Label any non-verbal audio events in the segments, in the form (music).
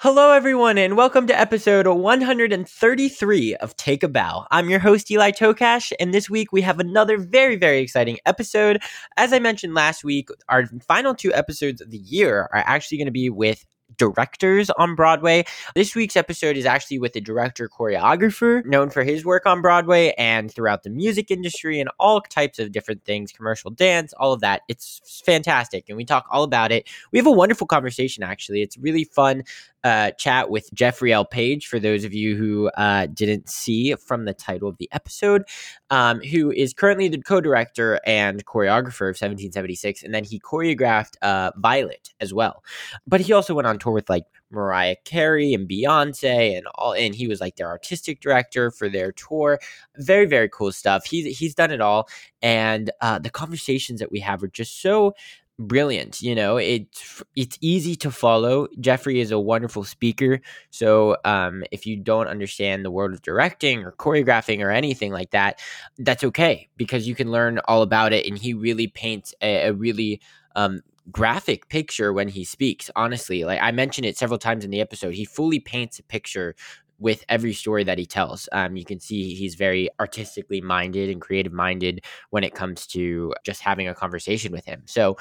Hello, everyone, and welcome to episode 133 of Take a Bow. I'm your host, Eli Tokash, and this week we have another very, very exciting episode. As I mentioned last week, our final two episodes of the year are actually going to be with directors on Broadway. This week's episode is actually with a director choreographer known for his work on Broadway and throughout the music industry and all types of different things, commercial dance, all of that. It's fantastic. And we talk all about it. We have a wonderful conversation, actually. It's really fun uh, chat with Jeffrey L. Page, for those of you who uh, didn't see from the title of the episode, um, who is currently the co director and choreographer of 1776. And then he choreographed uh, Violet as well. But he also went on tour with like Mariah Carey and Beyonce and all and he was like their artistic director for their tour. Very very cool stuff. He's he's done it all and uh, the conversations that we have are just so brilliant you know? It's it's easy to follow. Jeffrey is a wonderful speaker so um, if you don't understand the world of directing or choreographing or anything like that that's okay because you can learn all about it and he really paints a, a really um, graphic picture when he speaks honestly. Like i mentioned it several times in the episode he fully paints a picture with every story that he tells. Um, you can see he's very artistically minded and creative minded when it comes to just having a conversation with him. So,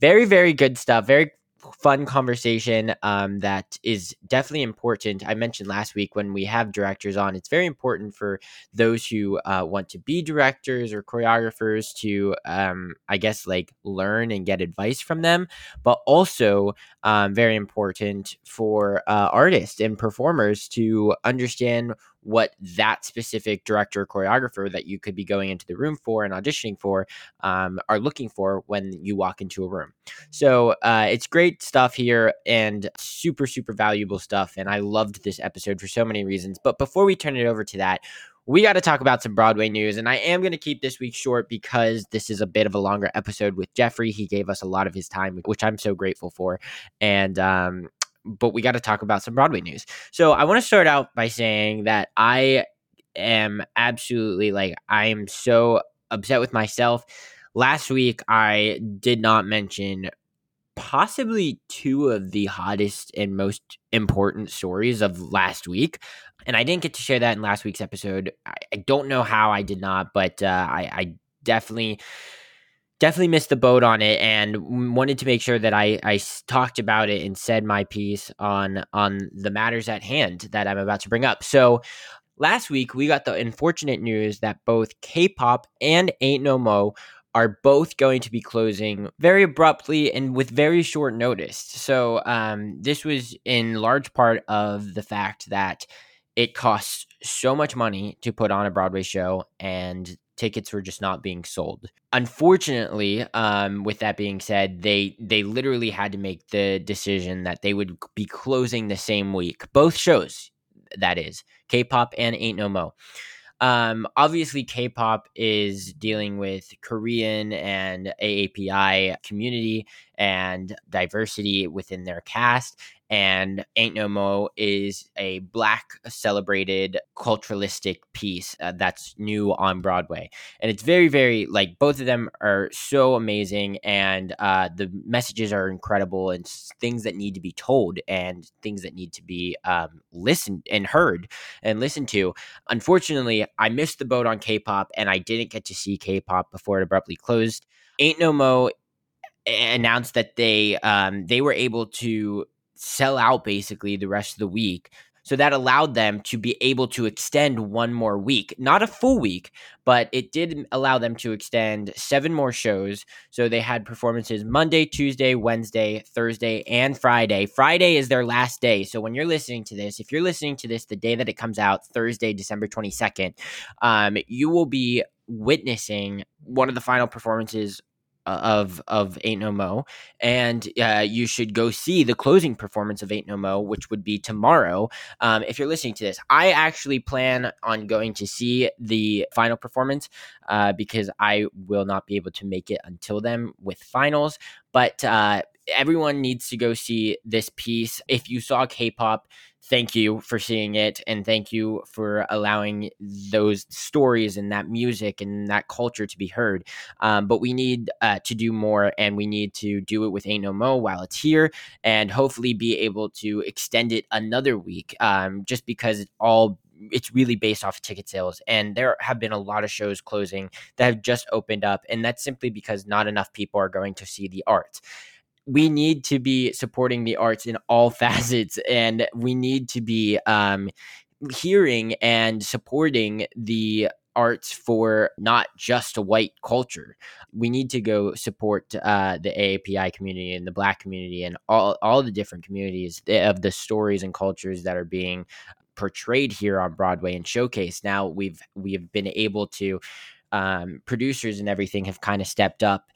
very, very good stuff. Very fun conversation um, that is definitely important. I mentioned last week when we have directors on, it's very important for those who uh, want to be directors or choreographers to, um, I guess, like learn and get advice from them, but also um, very important for uh, artists and performers to understand what that specific director or choreographer that you could be going into the room for and auditioning for um, are looking for when you walk into a room. So uh, it's great stuff here and super, super valuable stuff. And I loved this episode for so many reasons. But before we turn it over to that, we got to talk about some Broadway news. And I am going to keep this week short because this is a bit of a longer episode with Jeffrey. He gave us a lot of his time, which I'm so grateful for. And um, but we got to talk about some Broadway news. So I want to start out by saying that I am absolutely like I am so upset with myself. Last week I did not mention possibly two of the hottest and most important stories of last week. And I didn't get to share that in last week's episode. I, I don't know how I did not, but uh, I, I definitely definitely missed the boat on it and wanted to make sure that I, I talked about it and said my piece on on the matters at hand that I'm about to bring up. So last week we got the unfortunate news that both K-pop and Ain't No Mo are both going to be closing very abruptly and with very short notice. So um, this was in large part of the fact that it costs so much money to put on a Broadway show and tickets were just not being sold. Unfortunately, um, with that being said, they they literally had to make the decision that they would be closing the same week, both shows. That is K-pop and Ain't No Mo. Um, obviously, K-pop is dealing with Korean and AAPI community and diversity within their cast, and Ain't No Mo is a black celebrated culturalistic piece uh, that's new on Broadway. And it's very, very like both of them are so amazing, and uh, the messages are incredible and things that need to be told and things that need to be um, listened and heard and listened to. Unfortunately, I missed the boat on K pop and I didn't get to see K pop before it abruptly closed. Ain't No Mo announced that they um, they were able to sell out basically the rest of the week so that allowed them to be able to extend one more week, not a full week, but it did allow them to extend seven more shows. So they had performances Monday, Tuesday, Wednesday, Thursday, and Friday. Friday is their last day. So when you're listening to this, if you're listening to this the day that it comes out, Thursday, December 22nd, um, you will be witnessing one of the final performances of of Ain't No Mo, and uh, you should go see the closing performance of Ain't No Mo, which would be tomorrow. Um, if you're listening to this, I actually plan on going to see the final performance uh, because I will not be able to make it until then with finals. But uh, everyone needs to go see this piece. If you saw K-pop thank you for seeing it and thank you for allowing those stories and that music and that culture to be heard. Um, but we need uh, to do more and we need to do it with ain't no mo while it's here and hopefully be able to extend it another week um, just because it's all it's really based off of ticket sales. And there have been a lot of shows closing that have just opened up and that's simply because not enough people are going to see the art we need to be supporting the arts in all (laughs) facets and we need to be um, hearing and supporting the arts for not just a white culture. We need to go support uh, the AAPI community and the Black community and all all the different communities of the stories and cultures that are being portrayed here on Broadway and showcased. Now we've we've been able to um, producers and everything have kind of stepped up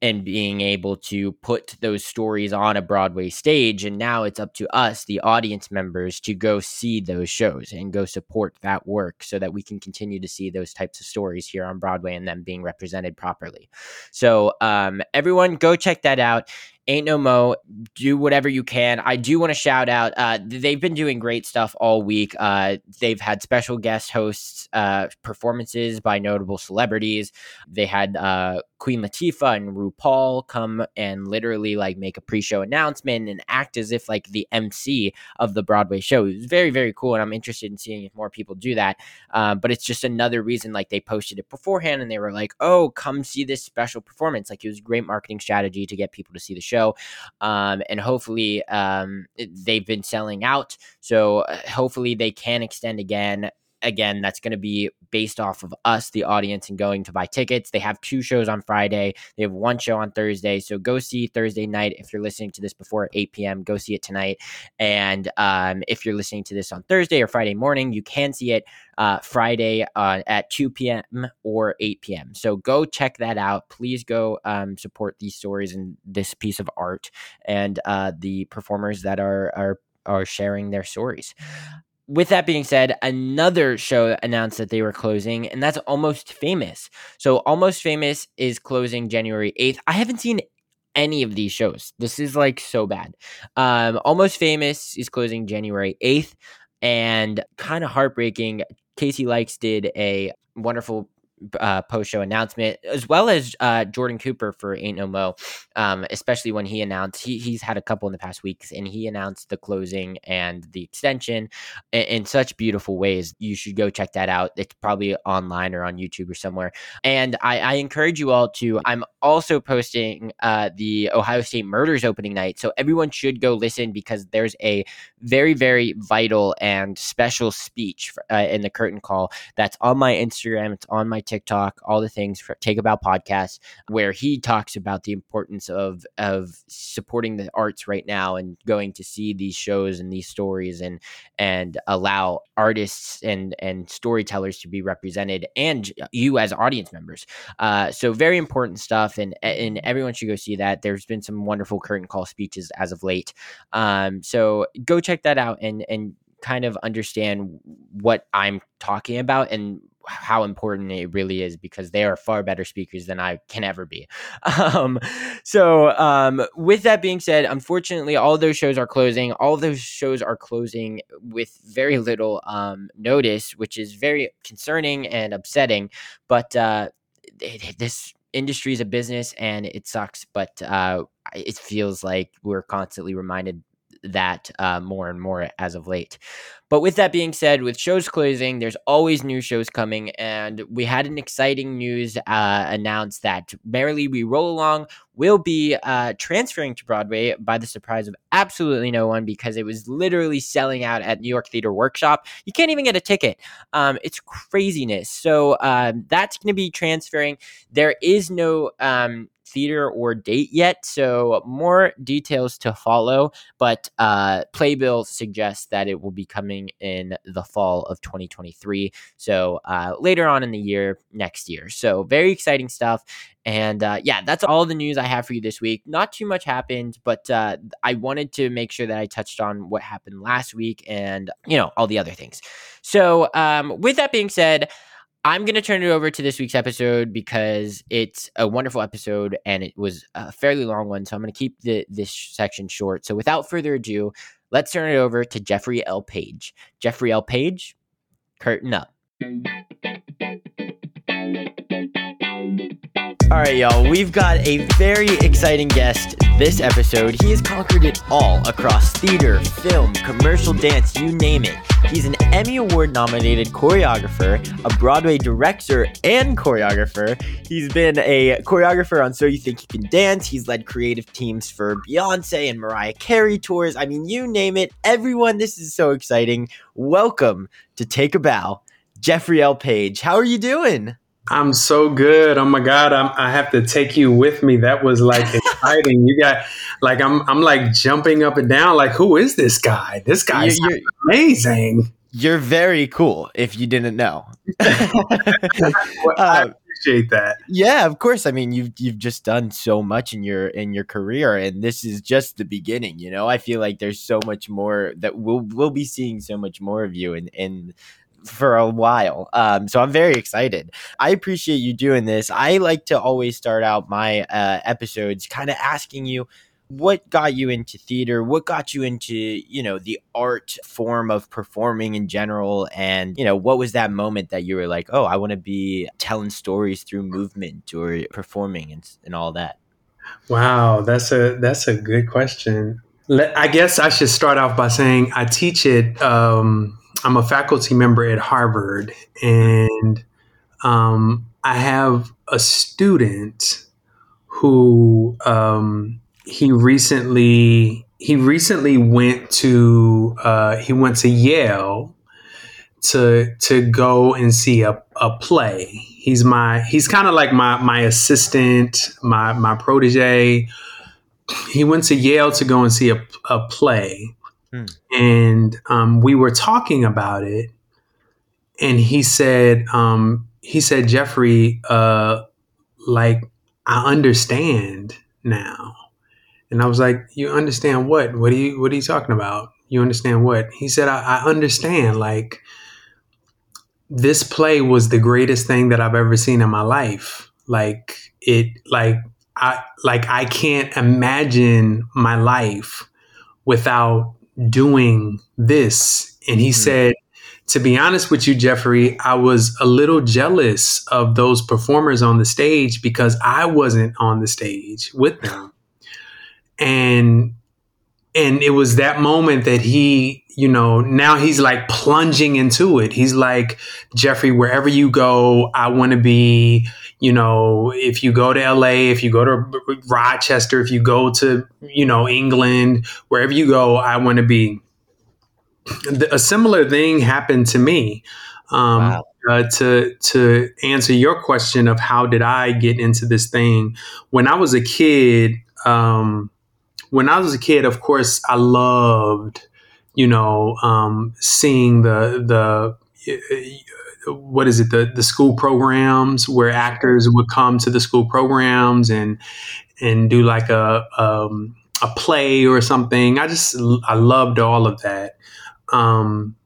and being able to put those stories on a Broadway stage. And now it's up to us, the audience members, to go see those shows and go support that work so that we can continue to see those types of stories here on Broadway and them being represented properly. So, um, everyone, go check that out. Ain't No Mo, do whatever you can. I do want to shout out, uh, they've been doing great stuff all week. Uh, they've had special guest hosts, uh, performances by notable celebrities. They had uh, Queen Latifah and RuPaul come and literally like make a pre-show announcement and act as if like the MC of the Broadway show. It was very, very cool, and I'm interested in seeing if more people do that. Uh, but it's just another reason like they posted it beforehand and they were like, "Oh, come see this special performance!" Like it was great marketing strategy to get people to see the show show. Um, and hopefully, um, they've been selling out. So uh, hopefully, they can extend again again, that's going to be based off of us, the audience, and going to buy tickets. They have two shows on Friday. They have one show on Thursday. So go see Thursday night. If you're listening to this before 8 p.m., go see it tonight. And um, if you're listening to this on Thursday or Friday morning, you can see it uh, Friday uh, at 2 p.m. or 8 p.m. So go check that out. Please go um, support these stories and this piece of art and uh, the performers that are are are sharing their stories with that being said, another show announced that they were closing, and that's Almost Famous. So, Almost Famous is closing January 8th. I haven't seen any of these shows. This is like so bad. Um, Almost Famous is closing January 8th, and kind of heartbreaking. Casey Likes did a wonderful uh, post show announcement, as well as uh, Jordan Cooper for Ain't No Mo, um, especially when he announced he, he's had a couple in the past weeks, and he announced the closing and the extension in, in, such beautiful ways. You should go check that out. It's probably online or on YouTube or somewhere. And I, I encourage you all to. I'm also posting uh, the Ohio State Murders opening night, so everyone should go listen because there's a very very vital and special speech for, uh, in the curtain call that's on my Instagram. It's on my TikTok, all the things for Take a Bow podcast, where he talks about the importance of of supporting the arts right now and going to see these shows and these stories and and allow artists and and storytellers to be represented and you as audience members. Uh, so very important stuff, and and everyone should go see that. There's been some wonderful curtain call speeches as of late. Um, so go check that out and and kind of understand what I'm talking about and how important it really is because they are far better speakers than I can ever be. (laughs) Um, so, um, with that being said, unfortunately, all those shows are closing. All those shows are closing with very little um, notice, which is very concerning and upsetting. But uh, it, this industry is a business and it sucks, but uh, it feels like we're constantly reminded that uh, more and more as of late. But with that being said, with shows closing, there's always new shows coming, and we had an exciting news uh, announced that Merrily We Roll Along will be uh, transferring to Broadway by the surprise of absolutely no one because it was literally selling out at New York Theater Workshop. You can't even get a ticket. Um, it's craziness. So um, that's going to be transferring. There is no um, theater or date yet, so more details to follow. But uh, Playbill suggests that it will be coming in the fall of 2023, so uh, later on in the year next year. So very exciting stuff. And uh, yeah, that's all the news I have for you this week. Not too much happened, but uh, I wanted to make sure that I touched on what happened last week and you know all the other things. So um, with that being said. I'm going to turn it over to this week's episode because it's a wonderful episode and it was a fairly long one. So I'm going to keep the, this section short. So without further ado, let's turn it over to Jeffrey L. Page. Jeffrey L. Page, curtain up. All right, y'all, we've got a very exciting guest this episode. He has conquered it all across theater, film, commercial dance, you name it. He's an Emmy Award nominated choreographer, a Broadway director, and choreographer. He's been a choreographer on So You Think You Can Dance. He's led creative teams for Beyonce and Mariah Carey tours. I mean, you name it. Everyone, this is so exciting. Welcome to Take a Bow, Jeffrey L. Page. How are you doing? I'm so good. Oh my God. I'm, I have to take you with me. That was like (laughs) exciting. you got like, I'm, I'm like jumping up and down. Like, who is this guy? This guy's you're, you're, amazing. You're very cool if you didn't know. well, (laughs) (laughs) I um, appreciate that. Yeah, of course. I mean, you've, you've just done so much in your, in your career and this is just the beginning. You know, I feel like there's so much more that we'll, we'll be seeing so much more of you in, in for a while. Um, so I'm very excited. I appreciate you doing this. I like to always start out my uh, episodes kind of asking you what got you into theater what got you into you know the art form of performing in general and you know what was that moment that you were like oh i want to be telling stories through movement or performing and, and all that wow that's a that's a good question i guess i should start off by saying i teach it um, I'm a faculty member at Harvard, and um, I have a student who um, he recently he recently went to uh, he went to Yale to to go and see a, a play. He's my he's kind of like my my assistant, my my protege. He went to Yale to go and see a, a play Hmm. And um, we were talking about it, and he said, um, he said, Jeffrey, uh, like I understand now. And I was like, you understand what? What are you what are you talking about? You understand what? He said, I, I understand. Like this play was the greatest thing that I've ever seen in my life. Like it like I like I can't imagine my life without doing this. And he mm-hmm. said, to be honest with you, Jeffrey, I was a little jealous of those performers on the stage because I wasn't on the stage with them. And and it was that moment that he, you know, now he's like plunging into it. He's like, Jeffrey, wherever you go, I want to be, you know, if you go to LA, if you go to Rochester, if you go to, you know, England, wherever you go, I want to be. A similar thing happened to me. Um, wow. uh, to to answer your question of how did I get into this thing when I was a kid. Um, when I was a kid, of course, I loved, you know, um, seeing the the what is it the the school programs where actors would come to the school programs and and do like a um, a play or something. I just I loved all of that. Um,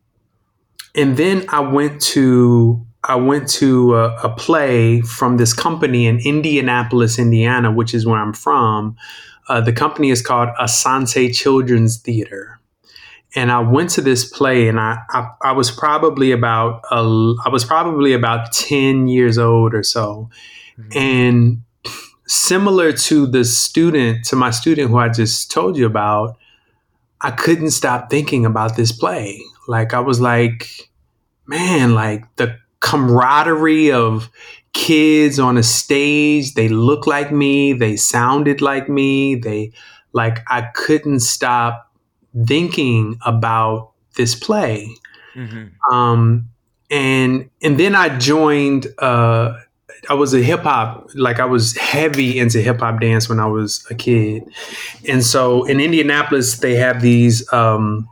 and then I went to I went to a, a, play from this company in Indianapolis, Indiana, which is where I'm from. Uh, the company is called Asante Children's Theater and I went to this play, and I I, I was probably about uh, I was probably about ten years old or so, mm-hmm. and similar to the student to my student who I just told you about, I couldn't stop thinking about this play. Like I was like, man, like the camaraderie of kids on a stage, they look like me, they sounded like me, they like I couldn't stop thinking about this play. Mm-hmm. Um, and and then I joined. Uh, I was a hip hop, like I was heavy into hip hop dance when I was a kid, and so in Indianapolis they have these um,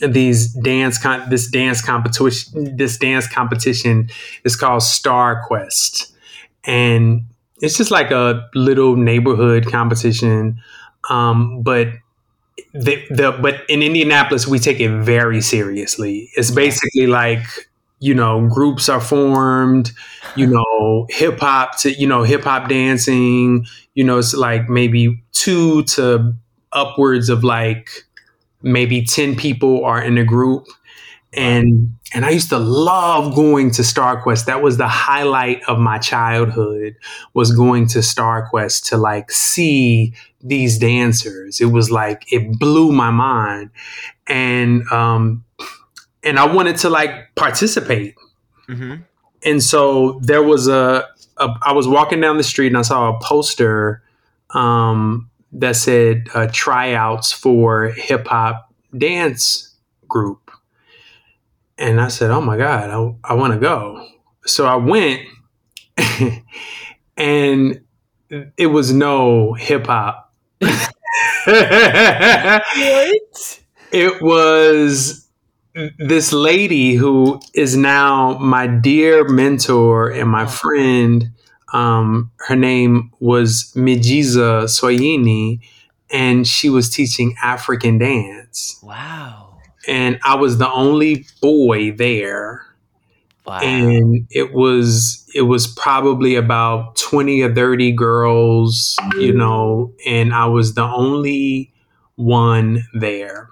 these dance con- this dance competition. This dance competition is called Star Quest, and it's just like a little neighborhood competition. Um, but the, the but in Indianapolis we take it very seriously. It's basically like you know groups are formed, you (laughs) know hip hop to you know hip hop dancing. You know it's like maybe two to upwards of like maybe ten people are in a group, and and I used to love going to StarQuest. That was the highlight of my childhood was going to StarQuest to like see these dancers. It was like it blew my mind, and um, and I wanted to like participate. Mm-hmm. And so there was a, a. I was walking down the street and I saw a poster um, that said uh, tryouts for hip hop dance group, and I said, "Oh my god, I, I want to go." So I went, (laughs) and it was no hip hop what? It was this lady who is now my dear mentor and my friend. Um, her name was Mijiza Soyini, and she was teaching African dance. Wow. And I was the only boy there. Wow. And it was it was probably about 20 or 30 girls, you mm. know, and I was the only one there.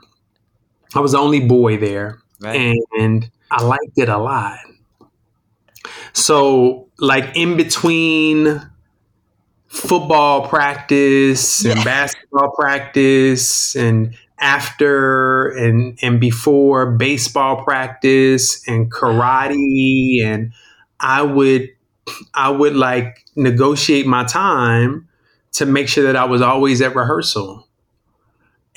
I was the only boy there. Right. And I liked it a lot. So, like in between football practice and (laughs) basketball practice and after and and before baseball practice and karate and I would I would like negotiate my time to make sure that I was always at rehearsal.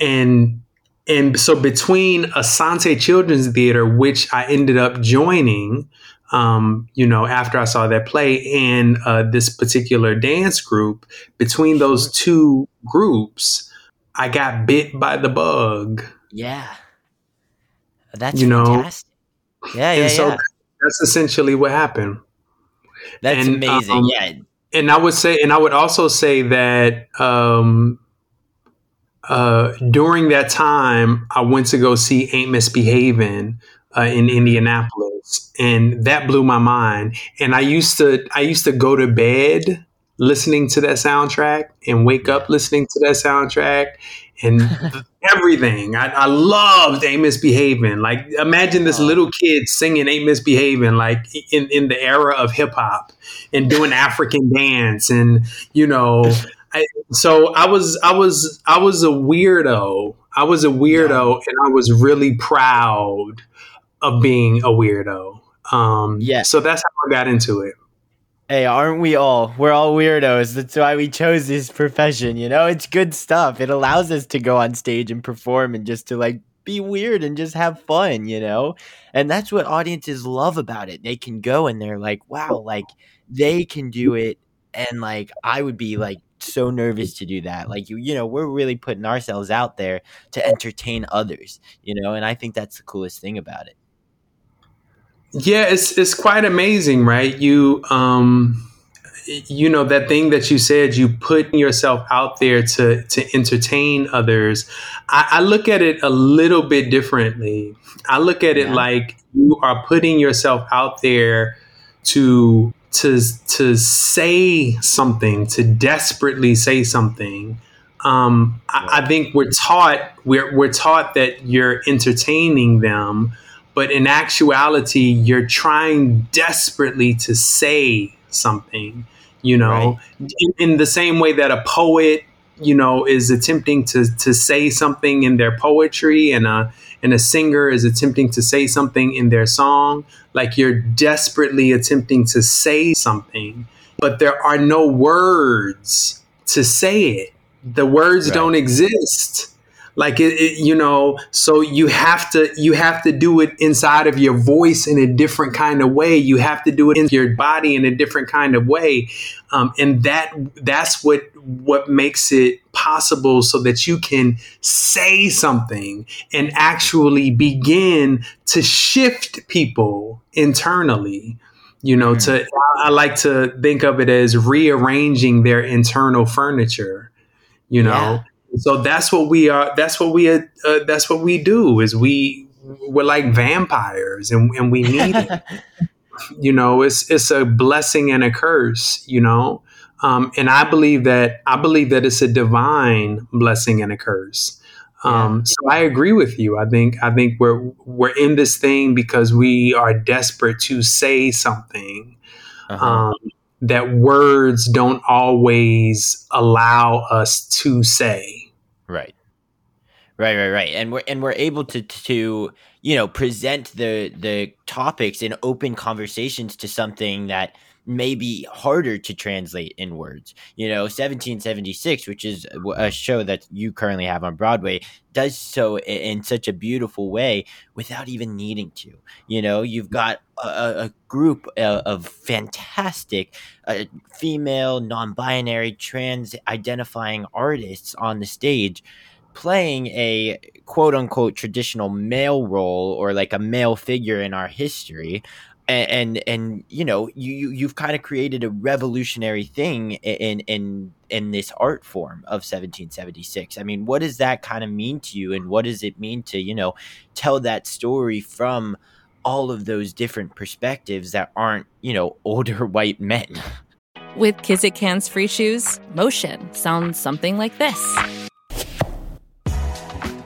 And and so between Asante Children's Theater, which I ended up joining, um, you know, after I saw that play, and uh, this particular dance group, between those two groups, I got bit by the bug. Yeah. That's you know. Yeah, yeah, and so yeah. that's essentially what happened. That's and, amazing. Um, yeah. And I would say, and I would also say that um, uh, during that time, I went to go see Ain't Misbehaving uh, in Indianapolis, and that blew my mind. And I used to, I used to go to bed listening to that soundtrack and wake up listening to that soundtrack and (laughs) everything. I, I loved Ain't Misbehaving. Like imagine this oh. little kid singing Ain't Misbehaving like in, in the era of hip hop and doing African dance and you know I, so I was I was I was a weirdo. I was a weirdo and I was really proud of being a weirdo. Um yeah. so that's how I got into it. Hey, aren't we all? We're all weirdos. That's why we chose this profession. You know, it's good stuff. It allows us to go on stage and perform and just to like be weird and just have fun, you know? And that's what audiences love about it. They can go and they're like, wow, like they can do it. And like, I would be like so nervous to do that. Like, you, you know, we're really putting ourselves out there to entertain others, you know? And I think that's the coolest thing about it. Yeah, it's it's quite amazing, right? You um you know that thing that you said you put yourself out there to to entertain others. I, I look at it a little bit differently. I look at it like you are putting yourself out there to to to say something to desperately say something. Um, I, I think we're taught we're, we're taught that you're entertaining them but in actuality you're trying desperately to say something you know right. in, in, the same way that a poet you know, is attempting to to say something in their poetry, and a and a singer is attempting to say something in their song. Like you're desperately attempting to say something, but there are no words to say it. The words right. don't exist like it, it, you know so you have to you have to do it inside of your voice in a different kind of way. You have to do it in your body in a different kind of way. Um, and that that's what what makes it possible so that you can say something and actually begin to shift people internally. You know mm-hmm. to i like to think of it as rearranging their internal furniture you know? Yeah so that's what we are. That's what we. Uh, that's what we do. Is we we're like vampires, and, and we need it. (laughs) you know, it's it's a blessing and a curse. You know, um, and I believe that I believe that it's a divine blessing and a curse. Um, yeah. So I agree with you. I think I think we're we're in this thing because we are desperate to say something. Uh-huh. Um, that words don't always allow us to say. Right. Right, right, right. And we're and we're able to to you know present the the topics in open conversations to something that may be harder to translate in words. You know, 1776, which is a show that you currently have on Broadway, does so in such a beautiful way without even needing to. You know, you've got a, a group of fantastic uh, female, non binary, trans identifying artists on the stage playing a quote unquote traditional male role or like a male figure in our history and and, and you know you you've kind of created a revolutionary thing in in in this art form of 1776 i mean what does that kind of mean to you and what does it mean to you know tell that story from all of those different perspectives that aren't you know (laughs) older white men? With kizik hands free shoes motion sounds something like this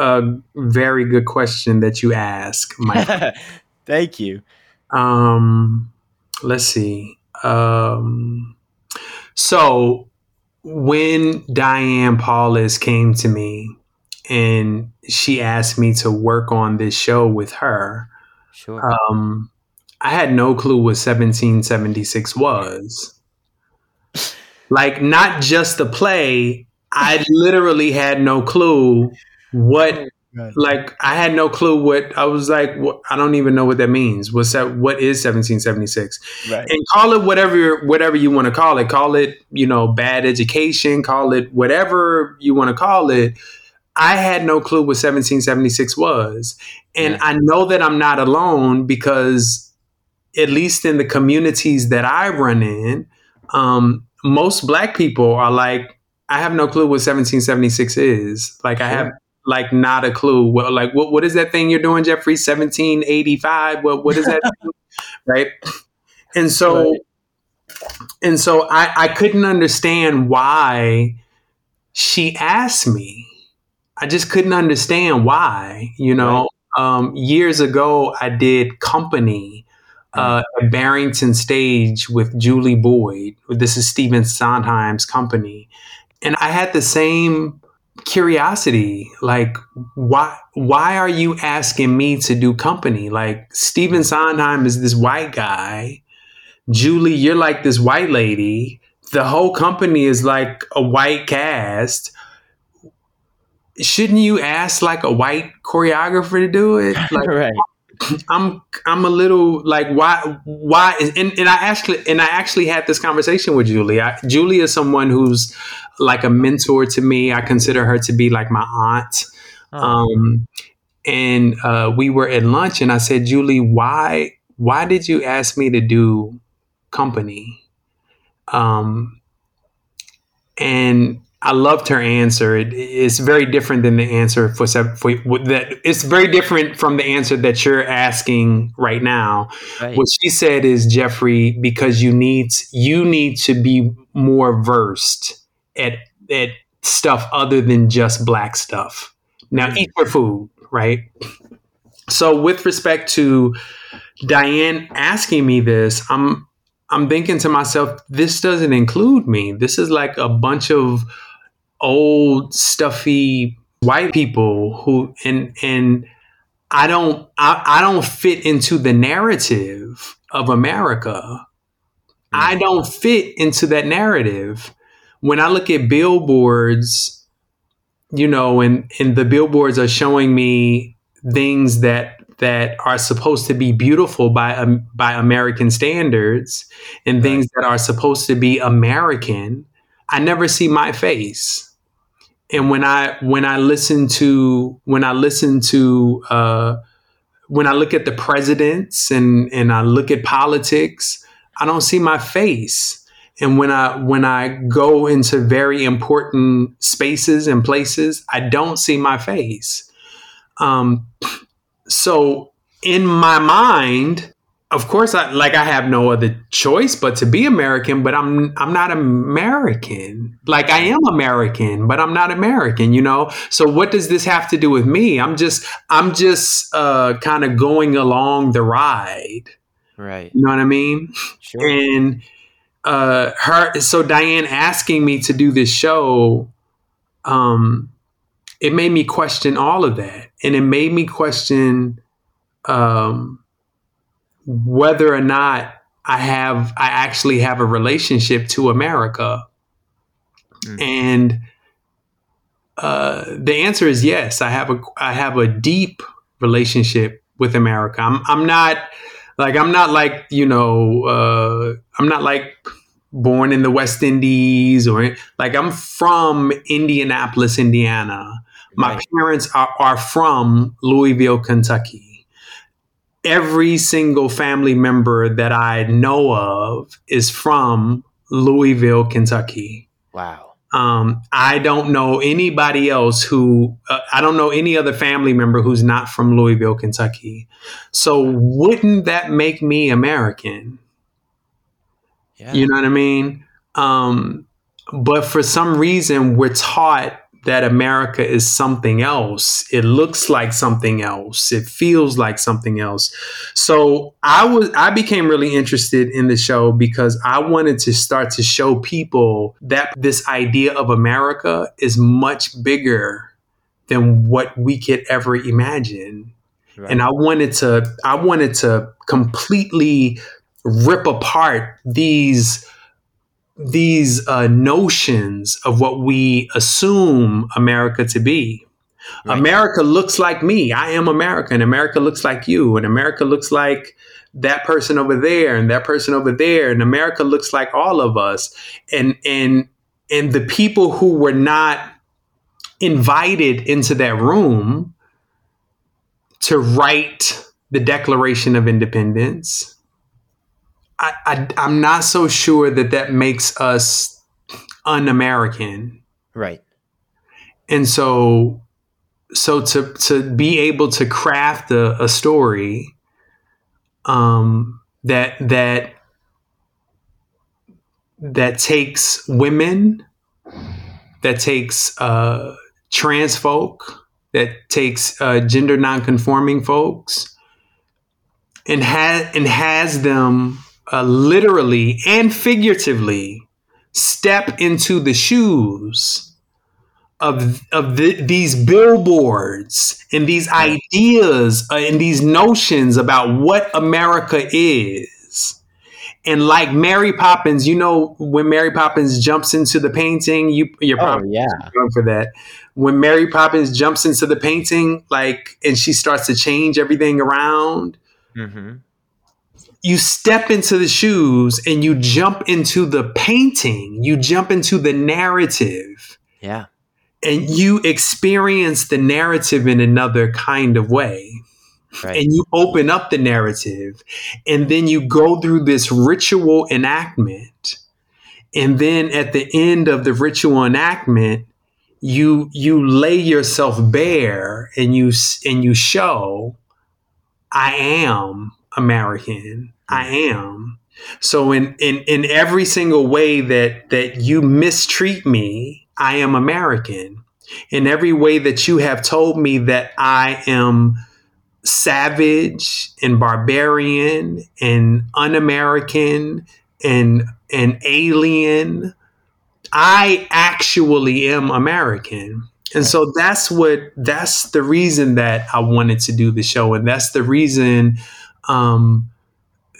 uh, very good question that you ask, Mike. (laughs) Thank you. Um, let's see. Um, so when Diane Paulus came to me and she asked me to work on this show with her, sure. Um, I had no clue what 1776 was. (laughs) like, not just the play, I literally had no clue what like I had no clue what I was like what, I don't even know what that means. What's that what is 1776? Right. And call it whatever whatever you want to call it. Call it, you know, bad education, call it whatever you want to call it. I had no clue what 1776 was. And yeah. I know that I'm not alone because at least in the communities that I run in, um, most black people are like I have no clue what 1776 is. Like I have like not a clue. What like what what is that thing you're doing, Jeffrey? 1785. What what is that? (laughs) right. And so right. and so I, I couldn't understand why she asked me. I just couldn't understand why, you know. Right. Um, years ago I did company uh, at Barrington Stage with Julie Boyd. This is Stephen Sondheim's company and I had the same curiosity like why why are you asking me to do company like Stephen Sondheim is this white guy Julie you're like this white lady the whole company is like a white cast shouldn't you ask like a white choreographer to do it? (laughs) Like, right. I'm I'm a little like why why and, and I actually and I actually had this conversation with Julie. I, Julie is someone who's like a mentor to me. I consider her to be like my aunt. Oh. Um, and uh, we were at lunch, and I said, Julie, why why did you ask me to do company? Um, and I loved her answer. It, it's very different than the answer for, for that. It's very different from the answer that you're asking right now. Right. What she said is, Jeffrey, because you need you need to be more versed at at stuff other than just black stuff. Now, mm-hmm. eat your food, right? So, with respect to Diane asking me this, I'm I'm thinking to myself, this doesn't include me. This is like a bunch of old stuffy white people who and and I don't I, I don't fit into the narrative of America. I mm. don't fit into that narrative. When I look at billboards, you know, and and the billboards are showing me things that that are supposed to be beautiful by um, by American standards and things that are supposed to be American, I never see my face and when I when I listen to when I listen to uh, when I look at the presidents and and I look at politics, I don't see my face. And when I when I go into very important spaces and places, I don't see my face. Um, so in my mind, of course I like I have no other choice but to be American, but I'm I'm not American. Like I am American, but I'm not American, you know? So what does this have to do with me? I'm just I'm just uh kind of going along the ride. Right. You know what I mean? Sure. And uh her so Diane asking me to do this show um it made me question all of that. And it made me question um whether or not I have I actually have a relationship to America. Mm. And uh, the answer is yes. I have a I have a deep relationship with America. I'm I'm not like I'm not like you know uh, I'm not like born in the West Indies or like I'm from Indianapolis, Indiana. My right. parents are, are from Louisville, Kentucky every single family member that I know of is from Louisville, Kentucky. Wow. Um, I don't know anybody else who, uh, I don't know any other family member who's not from Louisville, Kentucky. So wouldn't that make me American? Yeah. You know what I mean? Um, but for some reason, we're taught that America is something else. It looks like something else. It feels like something else. So I was I became really interested in the show because I wanted to start to show people that this idea of America is much bigger than what we could ever imagine. Right. And I wanted to I wanted to completely rip apart these these uh, notions of what we assume America to be. Right. America looks like me. I am America, and America looks like you, and America looks like that person over there, and that person over there, and America looks like all of us. And and and the people who were not invited into that room to write the Declaration of Independence I, I I'm not so sure that that makes us un-American. Right. And so so to to be able to craft a, a story um that that that takes women that takes uh trans folk that takes uh, gender nonconforming folks and has and has them uh, literally and figuratively step into the shoes of of the, these billboards and these ideas uh, and these notions about what America is And like Mary Poppins, you know, when Mary Poppins jumps into the painting, you you're Oh probably yeah. going for that. When Mary Poppins jumps into the painting, like, and she starts to change everything around, Mm-hmm. You step into the shoes and you jump into the painting, you jump into the narrative, Yeah. and you experience the narrative in another kind of way. Right. And you open up the narrative, and then you go through this ritual enactment. And then at the end of the ritual enactment, you you lay yourself bare and you and you show I am American. I am. So in in in every single way that that you mistreat me, I am American. In every way that you have told me that I am savage and barbarian and un-American and and alien, I actually am American. And so that's what that's the reason that I wanted to do the show, and that's the reason um,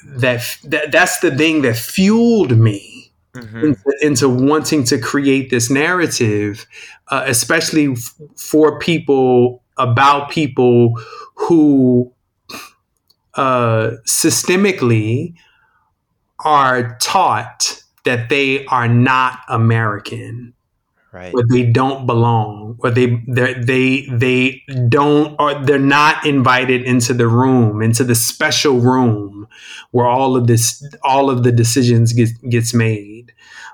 that, that that's the thing that fueled me Mhm. into, into wanting to create this narrative, uh, especially f- for people about people who uh, systemically are taught that they are not American Right. or they don't belong or they they they they don't or they're not invited into the room into the special room where all of this all of the decisions get, gets made.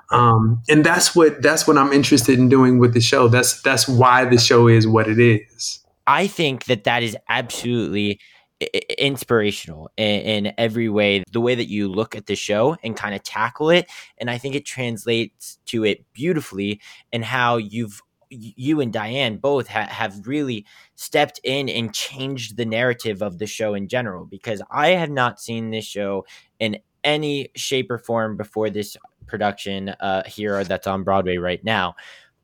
Um, and that's what that's what I'm interested in doing with the show. That's that's why the show is what it is. I think that that is absolutely inspirational in, in every way. The way that you look at the show and kind of tackle it, and I think it translates to it beautifully. And how you've you and Diane both ha- have really stepped in and changed the narrative of the show in general. Because I have not seen this show in any shape or form before this production uh, here that's on Broadway right now,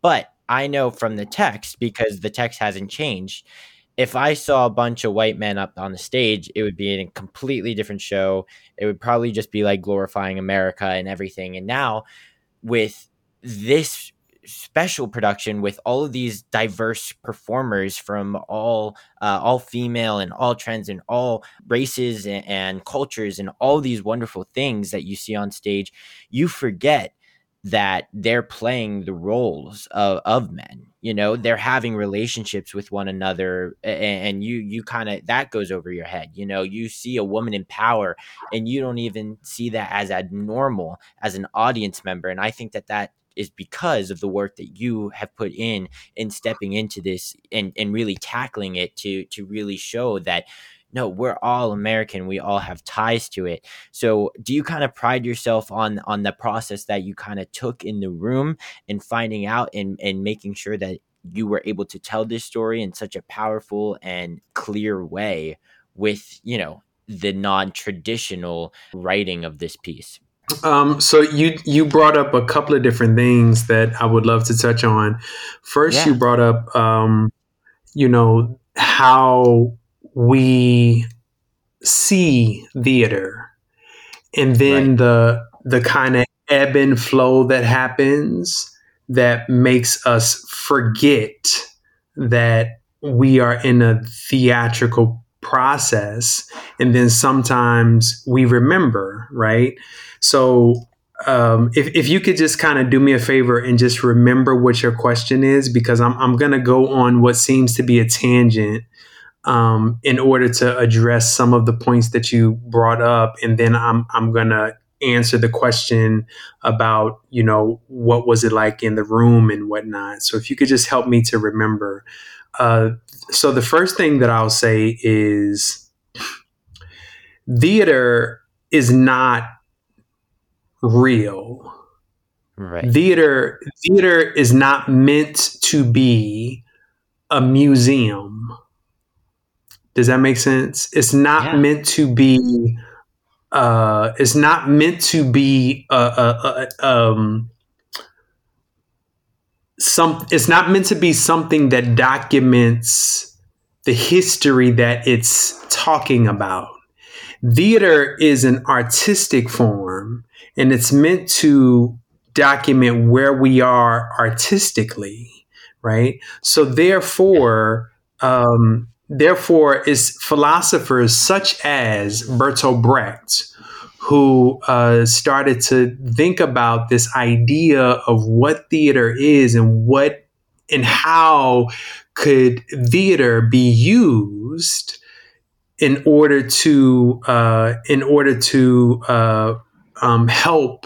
but I know from the text because the text hasn't changed. If I saw a bunch of white men up on the stage, it would be in a completely different show. It would probably just be like glorifying America and everything. And now, with this special production with all of these diverse performers from all uh, all female and all trends and all races and, and cultures and all these wonderful things that you see on stage, you forget that they're playing the roles of, of men you know they're having relationships with one another and, you you kind of that goes over your head you know you see a woman in power and you don't even see that as abnormal as an audience member and i think that that is because of the work that you have put in in stepping into this and and really tackling it to to really show that no we're all american. We all have ties to it. So do you kind of pride yourself on on the process that you kind of took in the room and finding out and and making sure that you were able to tell this story in such a powerful and clear way with you know the non-traditional writing of this piece? Um, so you you brought up a couple of different things that I would love to touch on. First Yeah. you brought up um, you know how we see theater. And then Right. the the kind of ebb and flow that happens that makes us forget that we are in a theatrical process. And then sometimes we remember right? So um, if, if you could just kind of do me a favor and just remember what your question is because i'm, I'm going to go on what seems to be a tangent um, in order to address some of the points that you brought up, and then I'm I'm gonna answer the question about you know what was it like in the room and whatnot. So if you could just help me to remember. Uh, so the first thing that I'll say is theater is not real right theater theater is not meant to be a museum does that make sense it's not Yeah. meant to be uh it's not meant to be a, a, a um some it's not meant to be something that documents the history that it's talking about theater is an artistic form and it's meant to document where we are artistically, right? So therefore, um, therefore, it's philosophers such as Bertolt Brecht who uh, started to think about this idea of what theater is and what and how could theater be used in order to uh, in order to uh, um, help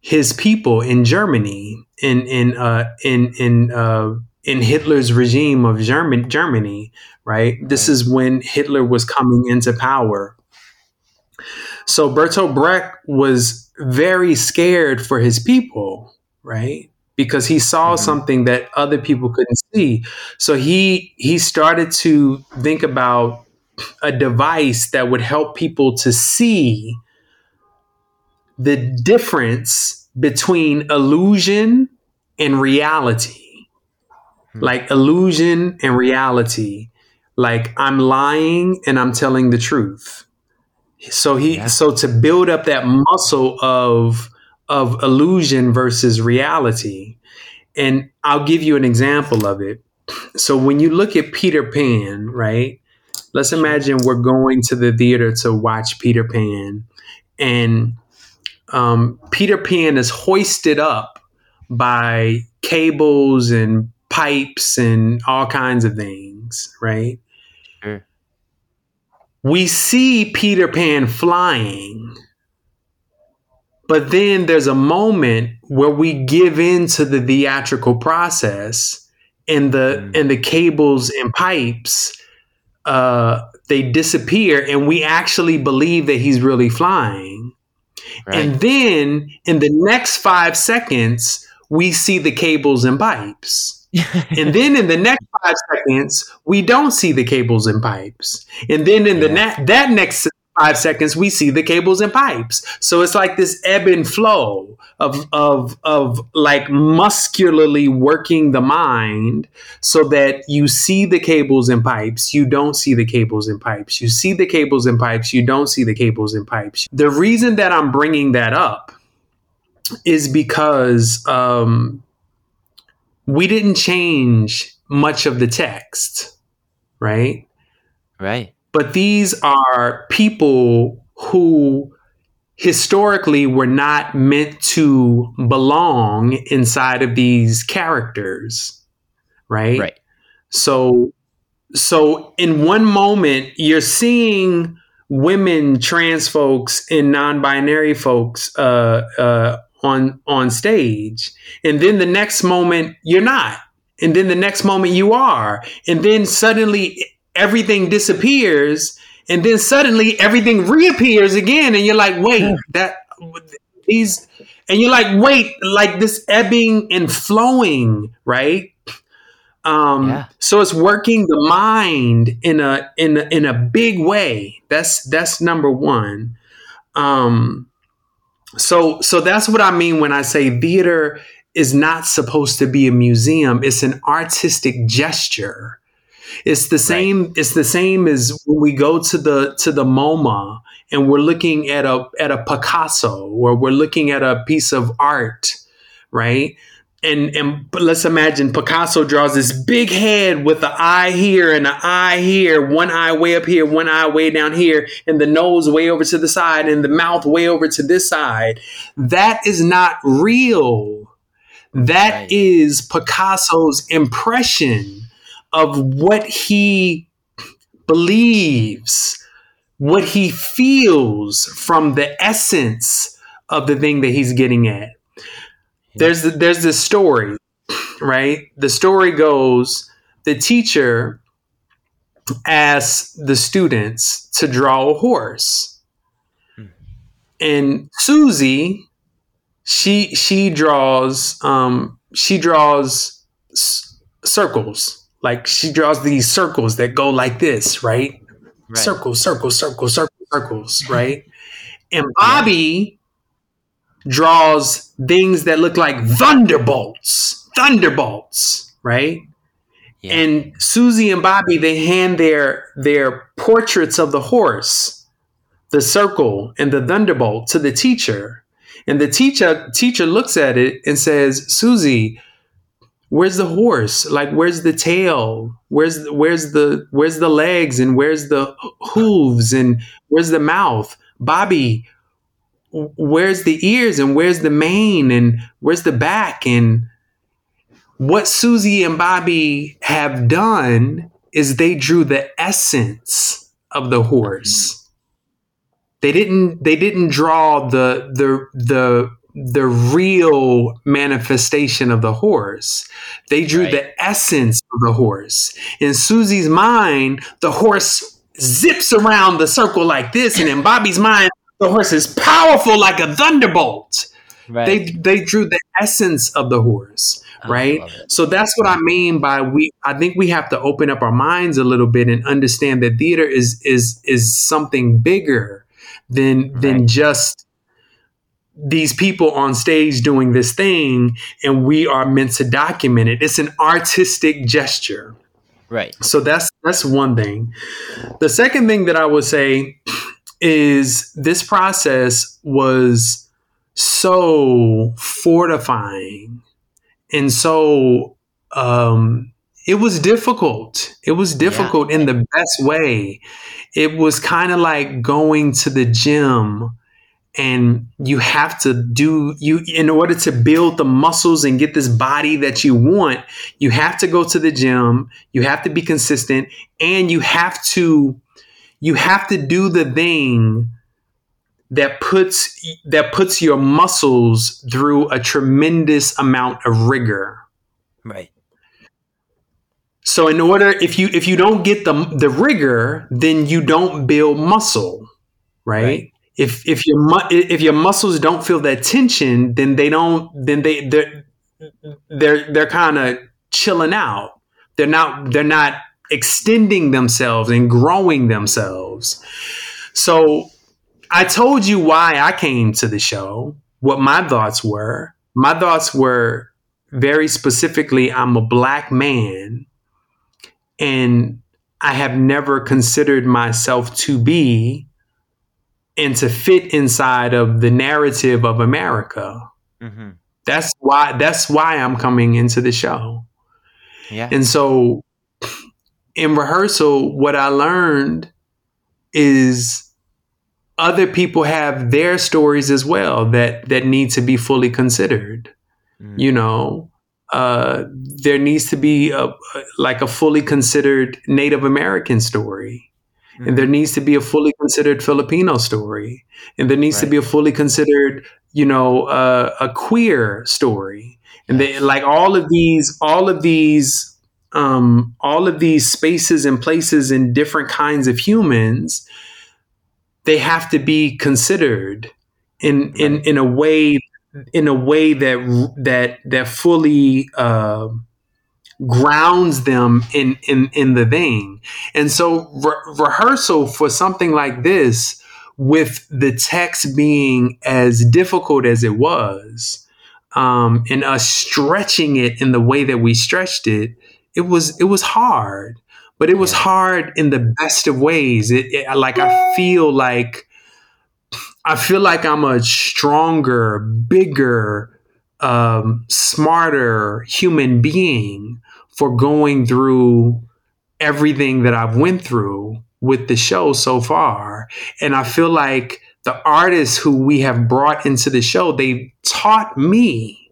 his people in Germany in in uh, in in uh, in Hitler's regime of German Germany, right? This is when Hitler was coming into power. So Bertolt Brecht was very scared for his people, right? Because he saw mm-hmm. something that other people couldn't see. So he he started to think about a device that would help people to see the difference between illusion and reality. Hmm. Like illusion and reality. Like I'm lying and I'm telling the truth. So he yeah. so to build up that muscle of of illusion versus reality. And I'll give you an example of it. So when you look at Peter Pan, right? Let's imagine we're going to the theater to watch Peter Pan and um, Peter Pan is hoisted up by cables and pipes and all kinds of things, right? Sure. We see Peter Pan flying, but then there's a moment where we give in to the theatrical process and the mm. and the cables and pipes uh, they disappear and we actually believe that he's really flying and then in the next five seconds, we see the cables and pipes. (laughs) and then in the next five seconds, we don't see the cables and pipes. And then in the na- that next five seconds, we see the cables and pipes. So it's like this ebb and flow of of of like muscularly working the mind so that you see the cables and pipes, you don't see the cables and pipes. You see the cables and pipes, you don't see the cables and pipes. The reason that I'm bringing that up is because um, we didn't change much of the text, right? Right. But these are people who historically were not meant to belong inside of these characters right? Right. So so in one moment you're seeing women trans folks and non-binary folks uh, uh, on on stage. And then the next moment you're not. And then the next moment you are. And then suddenly everything disappears. And then suddenly everything reappears again. And you're like wait that these and you're like wait like this ebbing and flowing right? Um yeah. so it's working the mind in a in a, in a big way. That's that's number 1 um so so that's what i mean when i say theater is not supposed to be a museum it's an artistic gesture it's the same. Right. It's the same as when we go to the to the MoMA and we're looking at a at a Picasso or we're looking at a piece of art, right? And and let's imagine Picasso draws this big head with the eye here and the eye here, one eye way up here, one eye way down here, and the nose way over to the side, and the mouth way over to this side. That is not real. That right. is Picasso's impression of what he believes, what he feels from the essence of the thing that he's getting at. There's the, there's this story, right? The story goes the teacher asks the students to draw a horse. Hmm. And Susie, she she draws um, she draws s- circles like she draws these circles that go like this, right? right. Circles, circles, circles, circles, circles, right? (laughs) And Bobby draws things that look like thunderbolts, thunderbolts, right? Yeah. And Susie and Bobby they hand their their portraits of the horse the circle and the thunderbolt to the teacher. And the teacher teacher looks at it and says, Susie, where's the horse? Like where's the tail? Where's where's the where's the legs and where's the hooves and where's the mouth? Bobby, where's the ears and where's the mane and where's the back and what Susie and Bobby have done is they drew the essence of the horse. They didn't they didn't draw the the the the real manifestation of the horse. They drew right. the essence of the horse. In Susie's mind, the horse zips around the circle like this, and in Bobby's mind, the horse is powerful like a thunderbolt. Right. They they drew the essence of the horse, right? So that's what I mean by we. I think we have to open up our minds a little bit and understand that theater is is is something bigger than right. than just these people on stage doing this thing, and we are meant to document it. It's an artistic gesture, right? So that's that's one thing. The second thing that I would say is this process was so fortifying and so um, it was difficult. It was difficult yeah. in the best way. It was kind of like going to the gym and you have to do you in order to build the muscles and get this body that you want you have to go to the gym you have to be consistent and you have to you have to do the thing that puts that puts your muscles through a tremendous amount of rigor. Right. So in order if you if you don't get the the rigor, then you don't build muscle, right? right. If if your if your muscles don't feel that tension, then they don't then they they're they're they're kind of chilling out. They're not they're not extending themselves and growing themselves. So I told you why I came to the show, what my thoughts were. My thoughts were very specifically I'm a black man and I have never considered myself to be and to fit inside of the narrative of America. Mm-hmm. That's why that's why I'm coming into the show. Yeah. And so in rehearsal, what I learned is other people have their stories as well that that need to be fully considered. Mm. You know, uh, there needs to be a, like a fully considered Native American story, mm. and there mm-hmm. needs to be a fully considered Filipino story, and there needs right. to be a fully considered, you know, uh, a queer story, and they, like all of these, all of these. Um, all of these spaces and places and different kinds of humans they have to be considered in in in a way in a way that that that fully uh, grounds them in in in the thing. And so re- rehearsal for something like this, with the text being as difficult as it was, um, and us stretching it in the way that we stretched it, it was it was hard but it was hard in the best of ways. It, it, like I feel like I feel like I'm a stronger, bigger, um, smarter human being for going through everything that I've went through with the show so far. And I feel like the artists who we have brought into the show, they taught me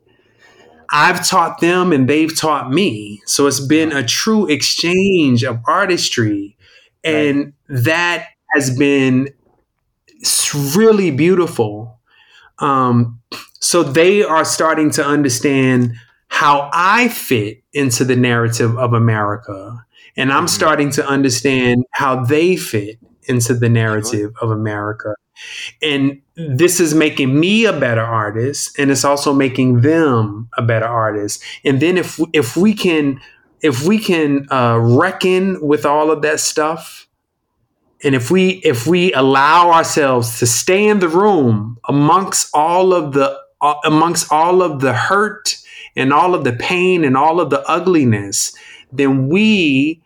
I've taught them and they've taught me. So it's been a true exchange of artistry. And right. that has been really beautiful. Um, so they are starting to understand how I fit into the narrative of America. And I'm mm-hmm. starting to understand how they fit into the narrative sure. of America. And this is making me a better artist and it's also making them a better artist. And then if if we can if we can uh, reckon with all of that stuff and if we if we allow ourselves to stay in the room amongst all of the uh, amongst all of the hurt and all of the pain and all of the ugliness then we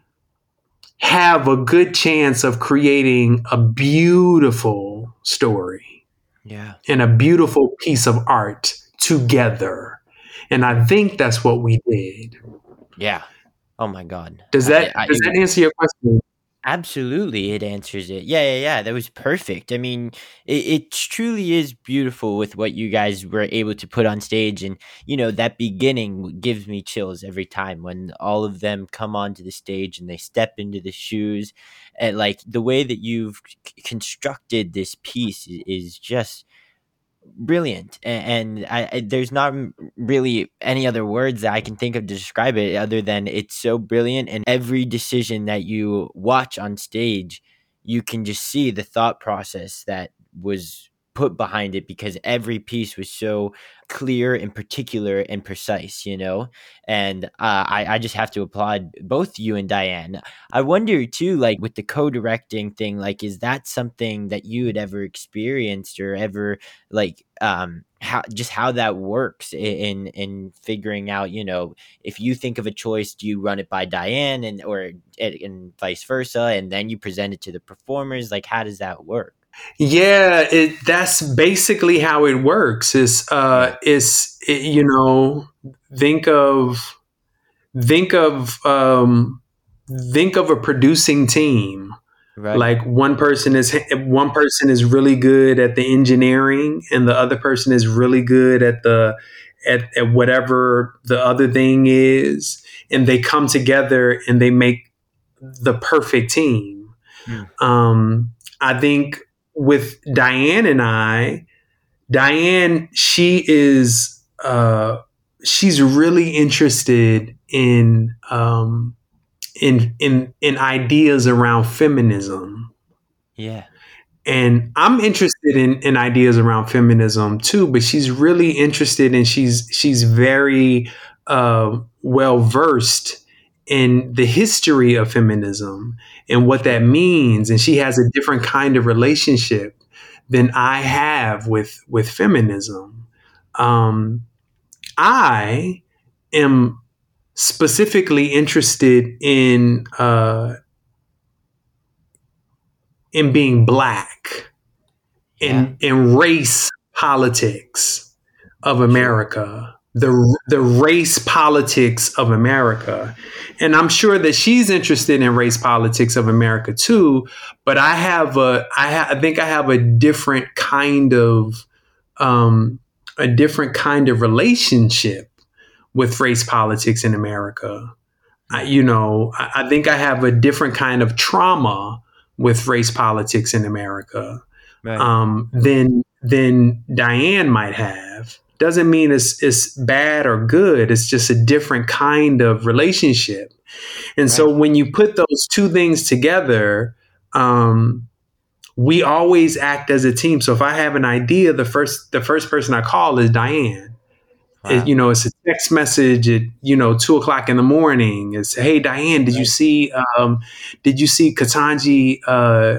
have a good chance of creating a beautiful story Yeah. and a beautiful piece of art together. And I think that's what we did. Yeah. Oh my God. Does that I- I- does that answer your question? Absolutely, it answers it. Yeah, yeah, yeah. That was perfect. I mean, it, it truly is beautiful with what you guys were able to put on stage, and you know that beginning gives me chills every time when all of them come onto the stage and they step into the shoes, and like the way that you've c- constructed this piece i- is just brilliant and I, I there's not really any other words that I can think of to describe it other than it's so brilliant and every decision that you watch on stage you can just see the thought process that was put behind it because every piece was so clear and particular and precise you know? And uh, I, I just have to applaud both you and diane. I wonder too like with the co-directing thing like is that something that you had ever experienced or ever like um how just how that works in in figuring out you know if you think of a choice do you run it by diane and or and vice versa and then you present it to the performers? Like how does that work Yeah, it that's basically how it works. Is uh is it, you know, think of think of um think of a producing team. right Like one person is one person is really good at the engineering and the other person is really good at the at, at whatever the other thing is and they come together and they make the perfect team. Hmm. Um I think with Diane and I, Diane, she is uh, she's really interested in um, in in in ideas around feminism, yeah and I'm interested in in ideas around feminism too. But she's really interested and she's she's very uh, well versed in the history of feminism and what that means, and she has a different kind of relationship than I have with with feminism. Um, I am specifically interested in uh, in being black in in race politics of America. The, the race politics of America. And I'm sure that she's interested in race politics of America too, but I have a I, ha- I think I have a different kind of um, a different kind of relationship with race politics in America. I, you know, I, I think I have a different kind of trauma with race politics in America right um, than than Diane might have. Doesn't mean it's it's bad or good. It's just a different kind of relationship. And so when you put those two things together, um, we always act as a team. So if I have an idea, the first the first person I call is Diane. Wow. It- you know, it's a text message at you know two o'clock in the morning. It's hey Diane, did you see um, did you see Ketanji? Uh,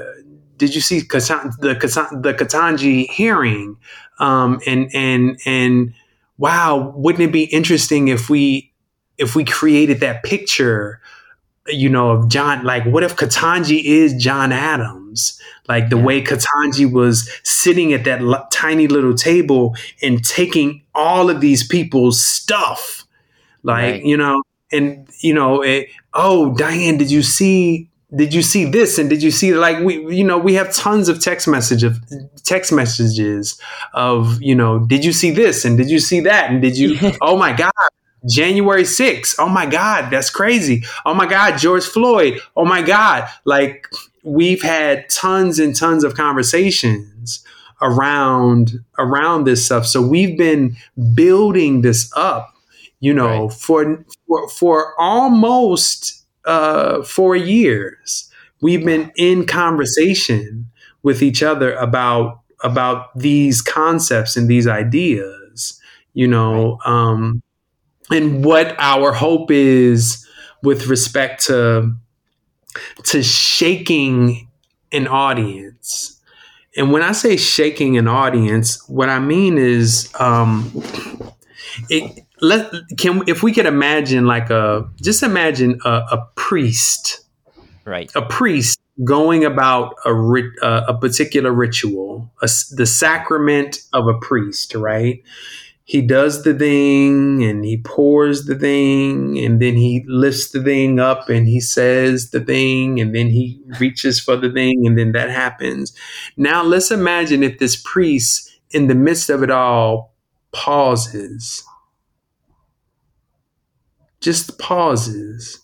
did you see Katan- the Katan- the Ketanji hearing? Um, and and and wow, wouldn't it be interesting if we if we created that picture? You know, of John. Like, what if Ketanji is John Adams? Like the Yeah. way Ketanji was sitting at that l- tiny little table and taking all of these people's stuff, like Right. you know, and you know, it, oh Diane, did you see? Did you see this? And did you see like we you know we have tons of text message of text messages of you know did you see this and did you see that and did you (laughs) oh my god January 6th. Oh my God, that's crazy. Oh my God, George Floyd. Oh my God. Like we've had tons and tons of conversations around around this stuff. So we've been building this up, you know, Right. for, for for almost uh four years. We've been in conversation with each other about about these concepts and these ideas, you know, um and what our hope is with respect to to shaking an audience. And when I say shaking an audience, what I mean is um it let can if we could imagine like a just imagine a, a priest right a priest going about a uh, a particular ritual, a, the sacrament of a priest, right? He does the thing and he pours the thing and then he lifts the thing up and he says the thing and then he reaches for the thing and then that happens. Now let's imagine if this priest in the midst of it all pauses. Just pauses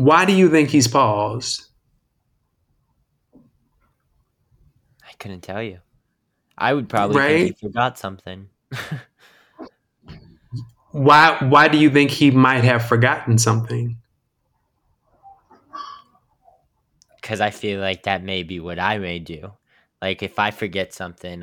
Why do you think he's paused? I couldn't tell you. I would probably right? think he forgot something. (laughs) why why do you think he might have forgotten something? Cuz I feel like that may be what I may do. Like if I forget something,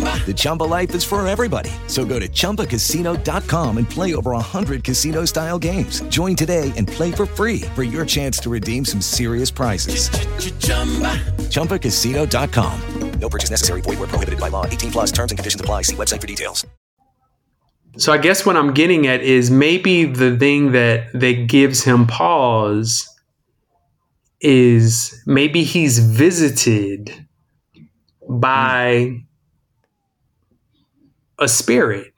The Chumba life is for everybody. So go to ChumbaCasino.com and play over 100 casino style games. Join today and play for free for your chance to redeem some serious prizes. Ch-ch-chumba. ChumbaCasino.com. No purchase necessary. Void where prohibited by law. 18 plus terms and conditions apply. See website for details. So I guess what I'm getting at is maybe the thing that, that gives him pause is maybe he's visited by a spirit.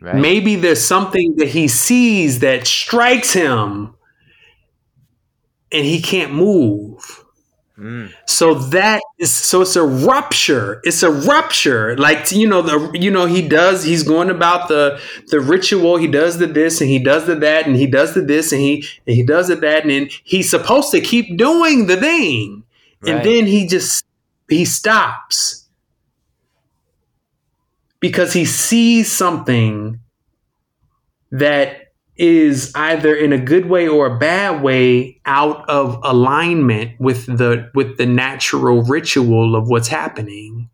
Right. Maybe there's something that he sees that strikes him and he can't move. Mm. So that is so it's a rupture. It's a rupture. Like you know the you know he does he's going about the the ritual. He does the this and he does the that and he does the this and he and he does the that and then he's supposed to keep doing the thing. Right. And then he just he stops because he sees something that is either in a good way or a bad way out of alignment with the with the natural ritual of what's happening.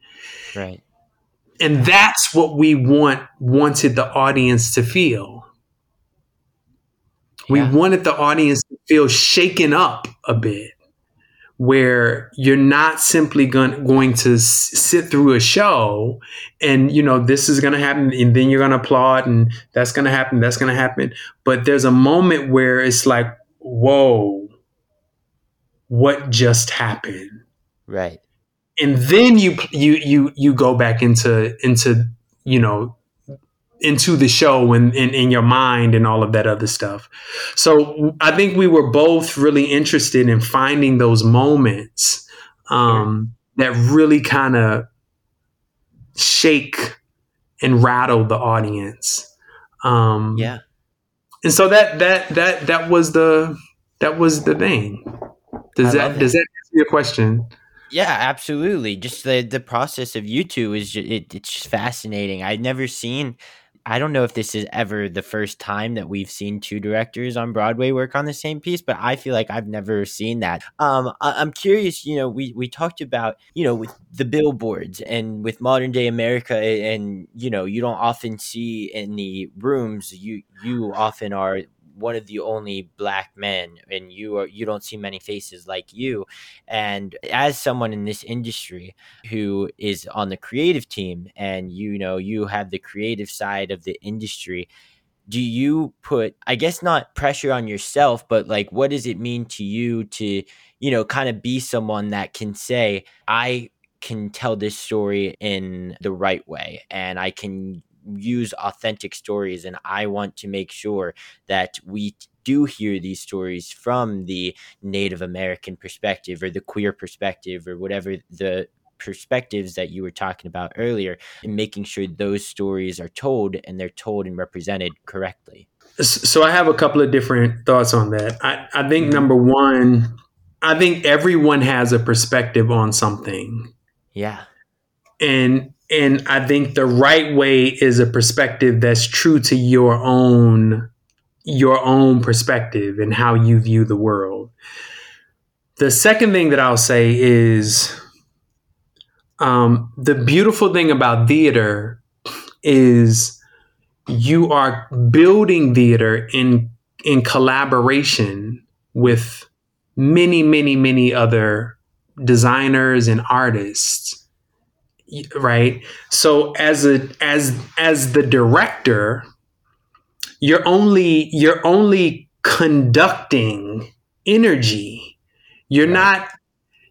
Right. And that's what we want wanted the audience to feel. We wanted the audience to feel shaken up a bit where you're not simply going, going to sit through a show and you know this is going to happen and then you're going to applaud and that's going to happen that's going to happen. But there's a moment where it's like whoa what just happened? Right. And then you you you you go back into into you know into the show and in your mind and all of that other stuff. So I think we were both really interested in finding those moments um, that really kind of shake and rattle the audience. Um, yeah. And so that that that that was the that was the thing. Does that does that answer your question? Yeah, absolutely. Just the the process of you two is just, it, it's just fascinating. I'd never seen I don't know if this is ever the first time that we've seen two directors on Broadway work on the same piece, but I feel like I've never seen that. Um, I, am curious. You know, we we talked about you know with the billboards and with modern day America, and you know you don't often see in the rooms. You you often are one of the only black men and you are you don't see many faces like you. And as someone in this industry who is on the creative team and you know you have the creative side of the industry do you put i guess not pressure on yourself but like what does it mean to you to you know kind of be someone that can say i can tell this story in the right way and i can use authentic stories and i want to make sure that we do hear these stories from the native american perspective or the queer perspective or whatever the perspectives that you were talking about earlier and making sure those stories are told and they're told and represented correctly. So I have a couple of different thoughts on that. I, I think mm-hmm. number one, I think everyone has a perspective on something. Yeah. And and I think the right way is a perspective that's true to your own your own perspective and how you view the world. The second thing that I'll say is um, the beautiful thing about theater is you are building theater in in collaboration with many many many other designers and artists right so as a as as the director you're only you're only conducting energy you're right. not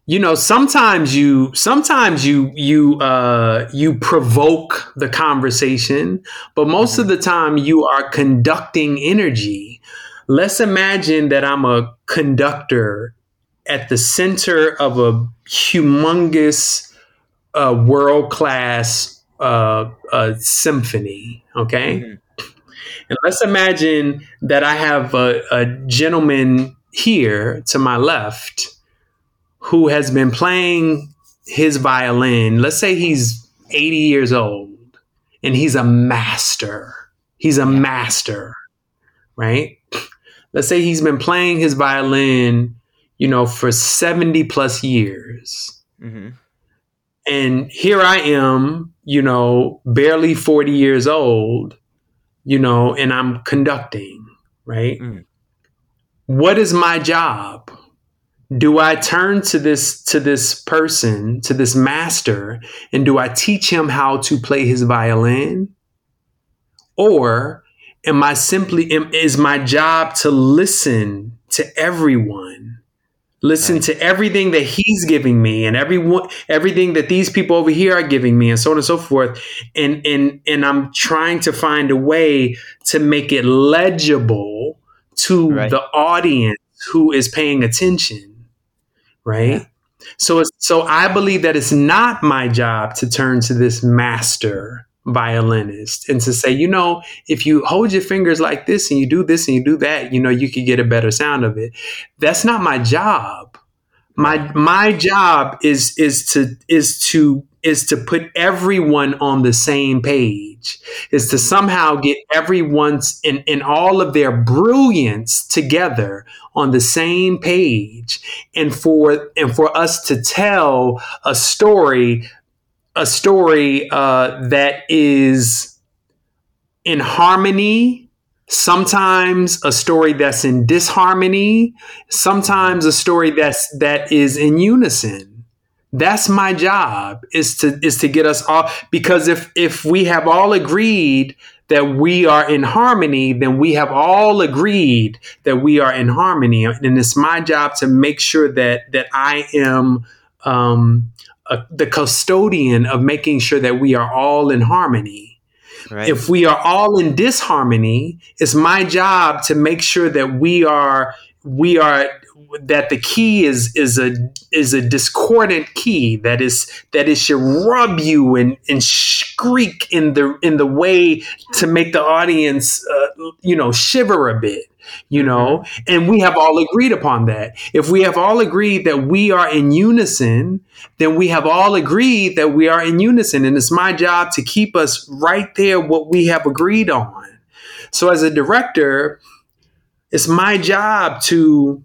you know sometimes you sometimes you you uh you provoke the conversation but most mm-hmm. of the time you are conducting energy let's imagine that i'm a conductor at the center of a humongous uh, world class uh, uh, symphony okay mm-hmm. and let's imagine that i have a, a gentleman here to my left who has been playing his violin, let's say he's 80 years old and he's a master. He's a master, right? Let's say he's been playing his violin, you know, for 70 plus years. Mm-hmm. And here I am, you know, barely 40 years old, you know, and I'm conducting, right? Mm. What is my job? do I turn to this to this person, to this master, and do I teach him how to play his violin? Or am I simply am, is my job to listen to everyone? Listen right. to everything that he's giving me and everyone everything that these people over here are giving me and so on and so forth. And and and I'm trying to find a way to make it legible to right. the audience who is paying attention right? Yeah. So so I believe that it's not my job to turn to this master violinist and to say, you know, if you hold your fingers like this and you do this and you do that, you know, you could get a better sound of it. That's not my job. My my job is is to is to is to put everyone on the same page, is to somehow get everyone's in, in all of their brilliance together on the same page and for and for us to tell a story, a story uh, that is in harmony. Sometimes a story that's in disharmony. Sometimes a story that's that is in unison. That's my job is to is to get us all because if if we have all agreed that we are in harmony then we have all agreed that we are in harmony. And it's my job to make sure that that i am um, a, the custodian of making sure that we are all in harmony right. if we are all in disharmony it's my job to make sure that we are we are that the key is is a is a discordant key that is that it should rub you and and shriek in the in the way to make the audience uh, you know shiver a bit you know? Mm-hmm. and we have all agreed upon that. If we have all agreed that we are in unison then we have all agreed that we are in unison. And it's my job to keep us right there what we have agreed on. So as a director it's my job to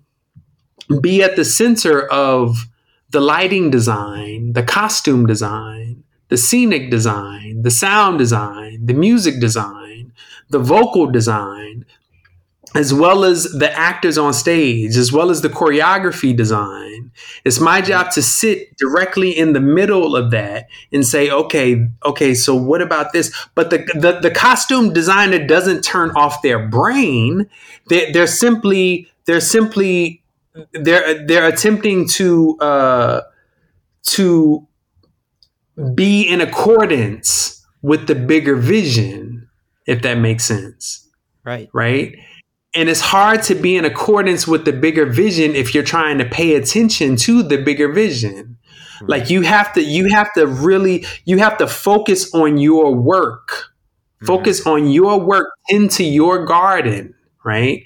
be at the center of the lighting design, the costume design, the scenic design, the sound design, the music design, the vocal design, as well as the actors on stage, as well as the choreography design. It's my job to sit directly in the middle of that and say, okay, okay, so what about this? But the the, the costume designer doesn't turn off their brain. They, they're simply they're simply they're they're attempting to uh, to be in accordance with the bigger vision, if that makes sense. Right. Right and it's hard to be in accordance with the bigger vision if you're trying to pay attention to the bigger vision right. like you have to you have to really you have to focus on your work focus mm-hmm. on your work into your garden right?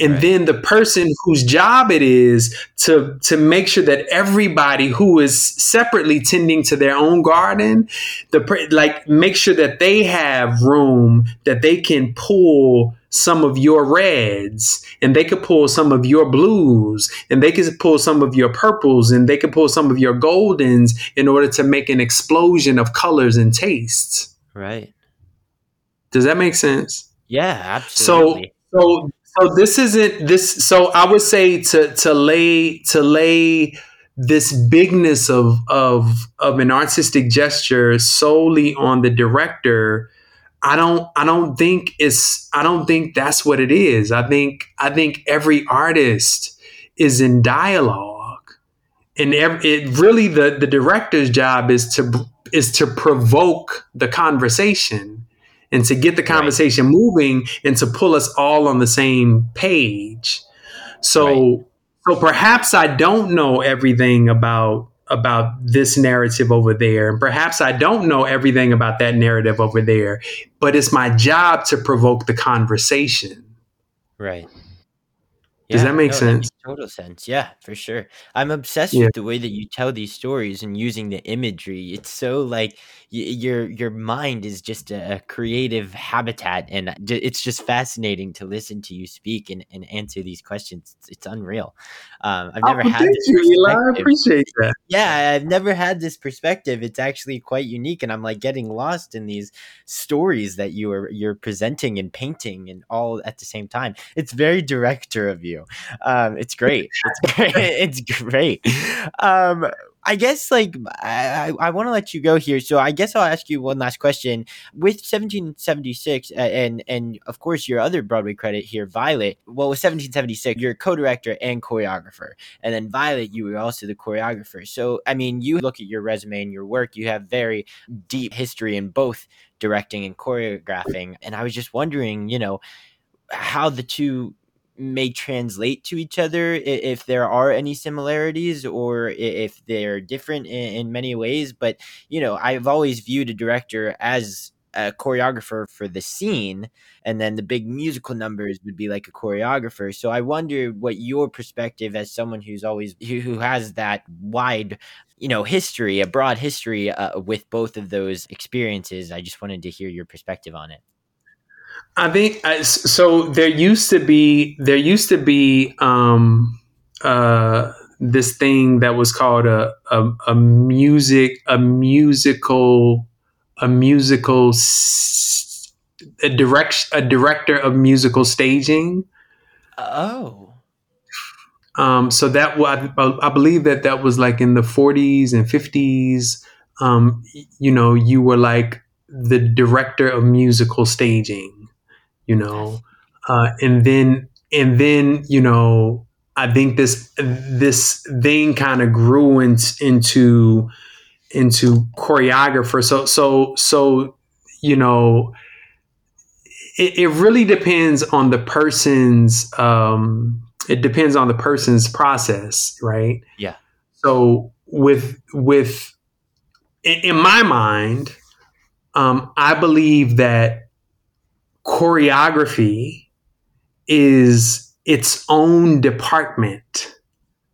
And right. then the person whose job it is to to make sure that everybody who is separately tending to their own garden the like make sure that they have room that they can pull some of your reds and they could pull some of your blues and they could pull some of your purples and they could pull some of your goldens in order to make an explosion of colors and tastes. Right. Does that make sense? Yeah absolutely. so so so this isn't this so i would say to to lay to lay this bigness of of of an artistic gesture solely on the director I don't I don't think it's I don't think that's what it is. I think I think every artist is in dialogue. And every, it really the the director's job is to is to provoke the conversation and to get the conversation right. moving and to pull us all on the same page. So right. so perhaps I don't know everything about about this narrative over there. And perhaps I don't know everything about that narrative over there, but it's my job to provoke the conversation. Right. Yeah, Does that make no, sense? That total sense. Yeah, for sure. I'm obsessed yeah. with the way that you tell these stories and using the imagery. It's so like your your mind is just a, creative habitat, and it's just fascinating to listen to you speak and, and answer these questions. It's, it's unreal. Um, I've never oh, had. Thank you. I appreciate that. Yeah, I've never had this perspective. It's actually quite unique, and I'm like getting lost in these stories that you are you're presenting and painting, and all at the same time. It's very director of you. Um, it's great. It's (laughs) great. it's great. Um, I guess like I, I want to let you go here, so I guess I'll ask you one last question. With 1776 and and of course your other Broadway credit here, Violet. Well, with 1776, you're co-director and choreographer, and then Violet, you were also the choreographer. So I mean, you look at your resume and your work, you have very deep history in both directing and choreographing, and I was just wondering, you know, how the two may translate to each other if there are any similarities or if they're different in, many ways but you know i've always viewed a director as a choreographer for the scene and then the big musical numbers would be like a choreographer. So i wonder what your perspective as someone who's always who has that wide you know history a broad history uh, with both of those experiences. I just wanted to hear your perspective on it I think so. There used to be there used to be um, uh, this thing that was called a, a, a music a musical a musical a direct a director of musical staging. Oh. Um, so that I, I believe that that was like in the 40s and 50s. Um, you know, you were like the director of musical staging you know, uh, and then and then you know I think this this thing kind of grew in, into into choreographer. So so so you know it, it really depends on the person's um, it depends on the person's process, right? Yeah. So with with in, in my mind, um, I believe that choreography is its own department.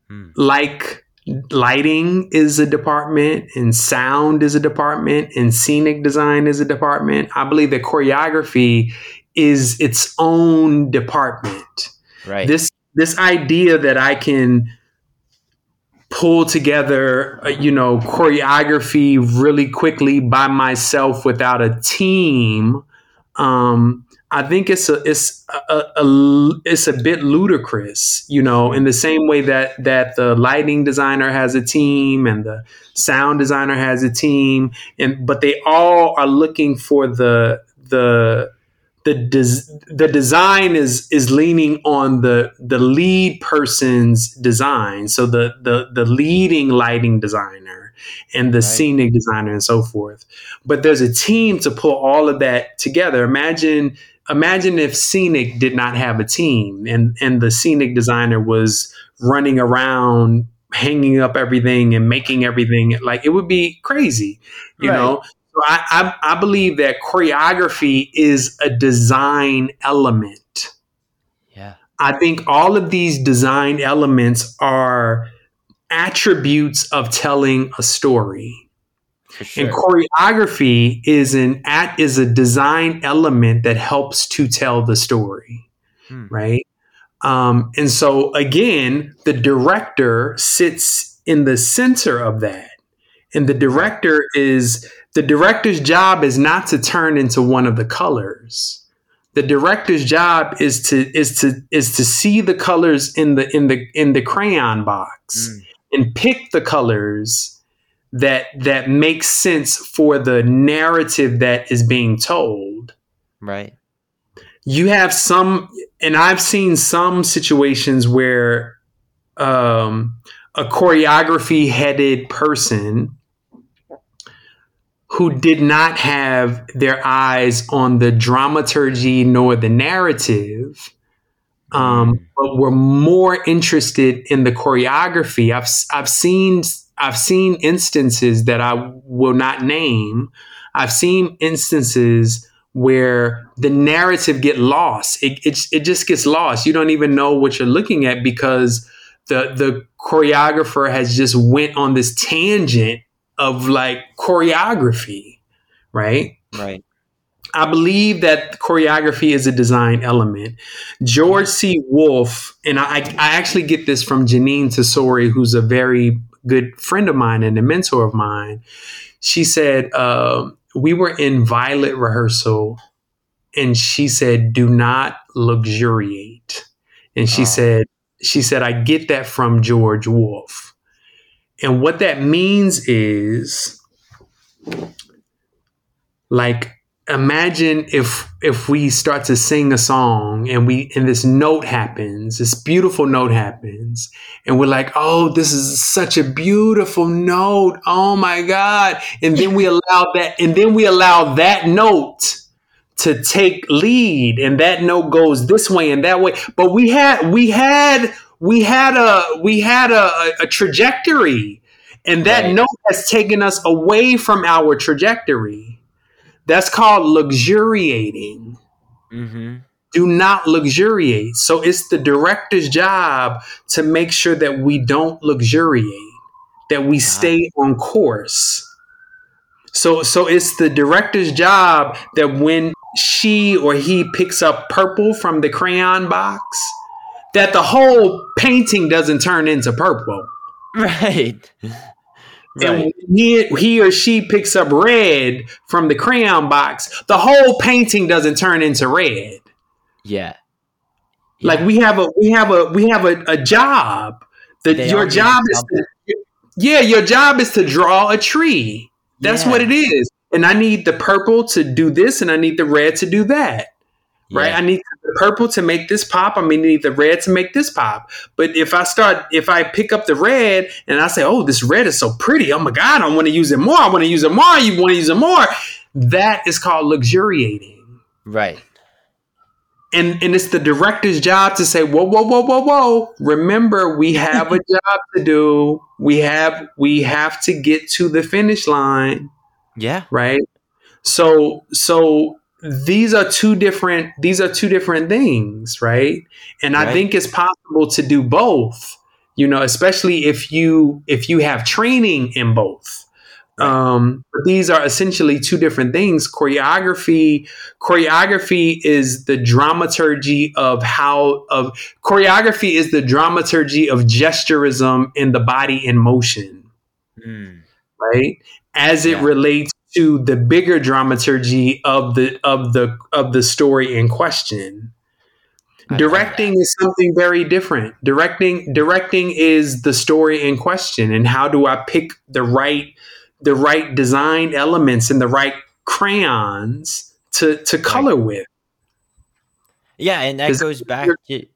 Hmm. Like lighting is a department and sound is a department and scenic design is a department. I believe that choreography is its own department. Right. This this idea that I can pull together, uh, you know, choreography really quickly by myself without a team um, I think it's a it's a, a, it's a bit ludicrous, you know, in the same way that that the lighting designer has a team and the sound designer has a team, and but they all are looking for the the the des- the design is is leaning on the the lead person's design, so the the the leading lighting designer and the right. scenic designer and so forth. But there's a team to pull all of that together. Imagine imagine if Scenic did not have a team and and the Scenic designer was running around hanging up everything and making everything like it would be crazy, you right. know. So I, I I believe that choreography is a design element. Yeah. I think all of these design elements are attributes of telling a story. Sure. And choreography is an at is a design element that helps to tell the story, hmm. right? Um, and so again, the director sits in the center of that, and the director is the director's job is not to turn into one of the colors. The director's job is to is to is to see the colors in the in the in the crayon box mm. And pick the colors that that makes sense for the narrative that is being told. Right. You have some and I've seen some situations where um, a choreography headed person who did not have their eyes on the dramaturgy nor the narrative, um, mm. but were more interested in the choreography. I've I've seen I've seen instances that I will not name. I've seen instances where the narrative get lost. It, it, it just gets lost. You don't even know what you're looking at because the the choreographer has just went on this tangent of like choreography, right? Right. I believe that choreography is a design element. George C. Wolfe, and I, I actually get this from Jeanine Tesori, who's a very good friend of mine and a mentor of mine, she said, uh, we were in violet rehearsal and she said, do not luxuriate. And she oh. said, she said, I get that from George Wolfe. And what that means is like imagine if if we start to sing a song and we and this note happens this beautiful note happens and we're like oh this is such a beautiful note. Oh my god. And then we allow that and then we allow that note to take lead and that note goes this way and that way. But we had we had we had a we had a, a trajectory and that right. note has taken us away from our trajectory that's called luxuriating. Mm-hmm. Do not luxuriate. So it's the director's job to make sure that we don't luxuriate, that we stay on course. So so it's the director's job that when she or he picks up purple from the crayon box, that the whole painting doesn't turn into purple. (laughs) Right. Right. And he, he or she picks up red from the crayon box, the whole painting doesn't turn into red. Yeah. yeah. Like we have a we have a we have a, a job. That your job is to, Yeah, your job is to draw a tree. That's yeah. what it is. And I need the purple to do this and I need the red to do that right? Yeah. I need the purple to make this pop. I mean, need the red to make this pop. But if I start, if I pick up the red and I say, "Oh, this red is so pretty. Oh my god, I want to use it more. I want to use it more. You want to use it more." That is called luxuriating, right? And and it's the director's job to say, "Whoa, whoa, whoa, whoa, whoa! Remember, we (laughs) have a job to do. We have we have to get to the finish line." Yeah. Right. So so these are two different these are two different things right and right. i think it's possible to do both you know especially if you if you have training in both um but these are essentially two different things choreography choreography is the dramaturgy of how of choreography is the dramaturgy of gesturism in the body in motion mm. right as it yeah. relates to the bigger dramaturgy of the of the of the story in question. Directing is something very different. Directing directing is the story in question and how do I pick the right the right design elements and the right crayons to to color with. Yeah, and that goes back to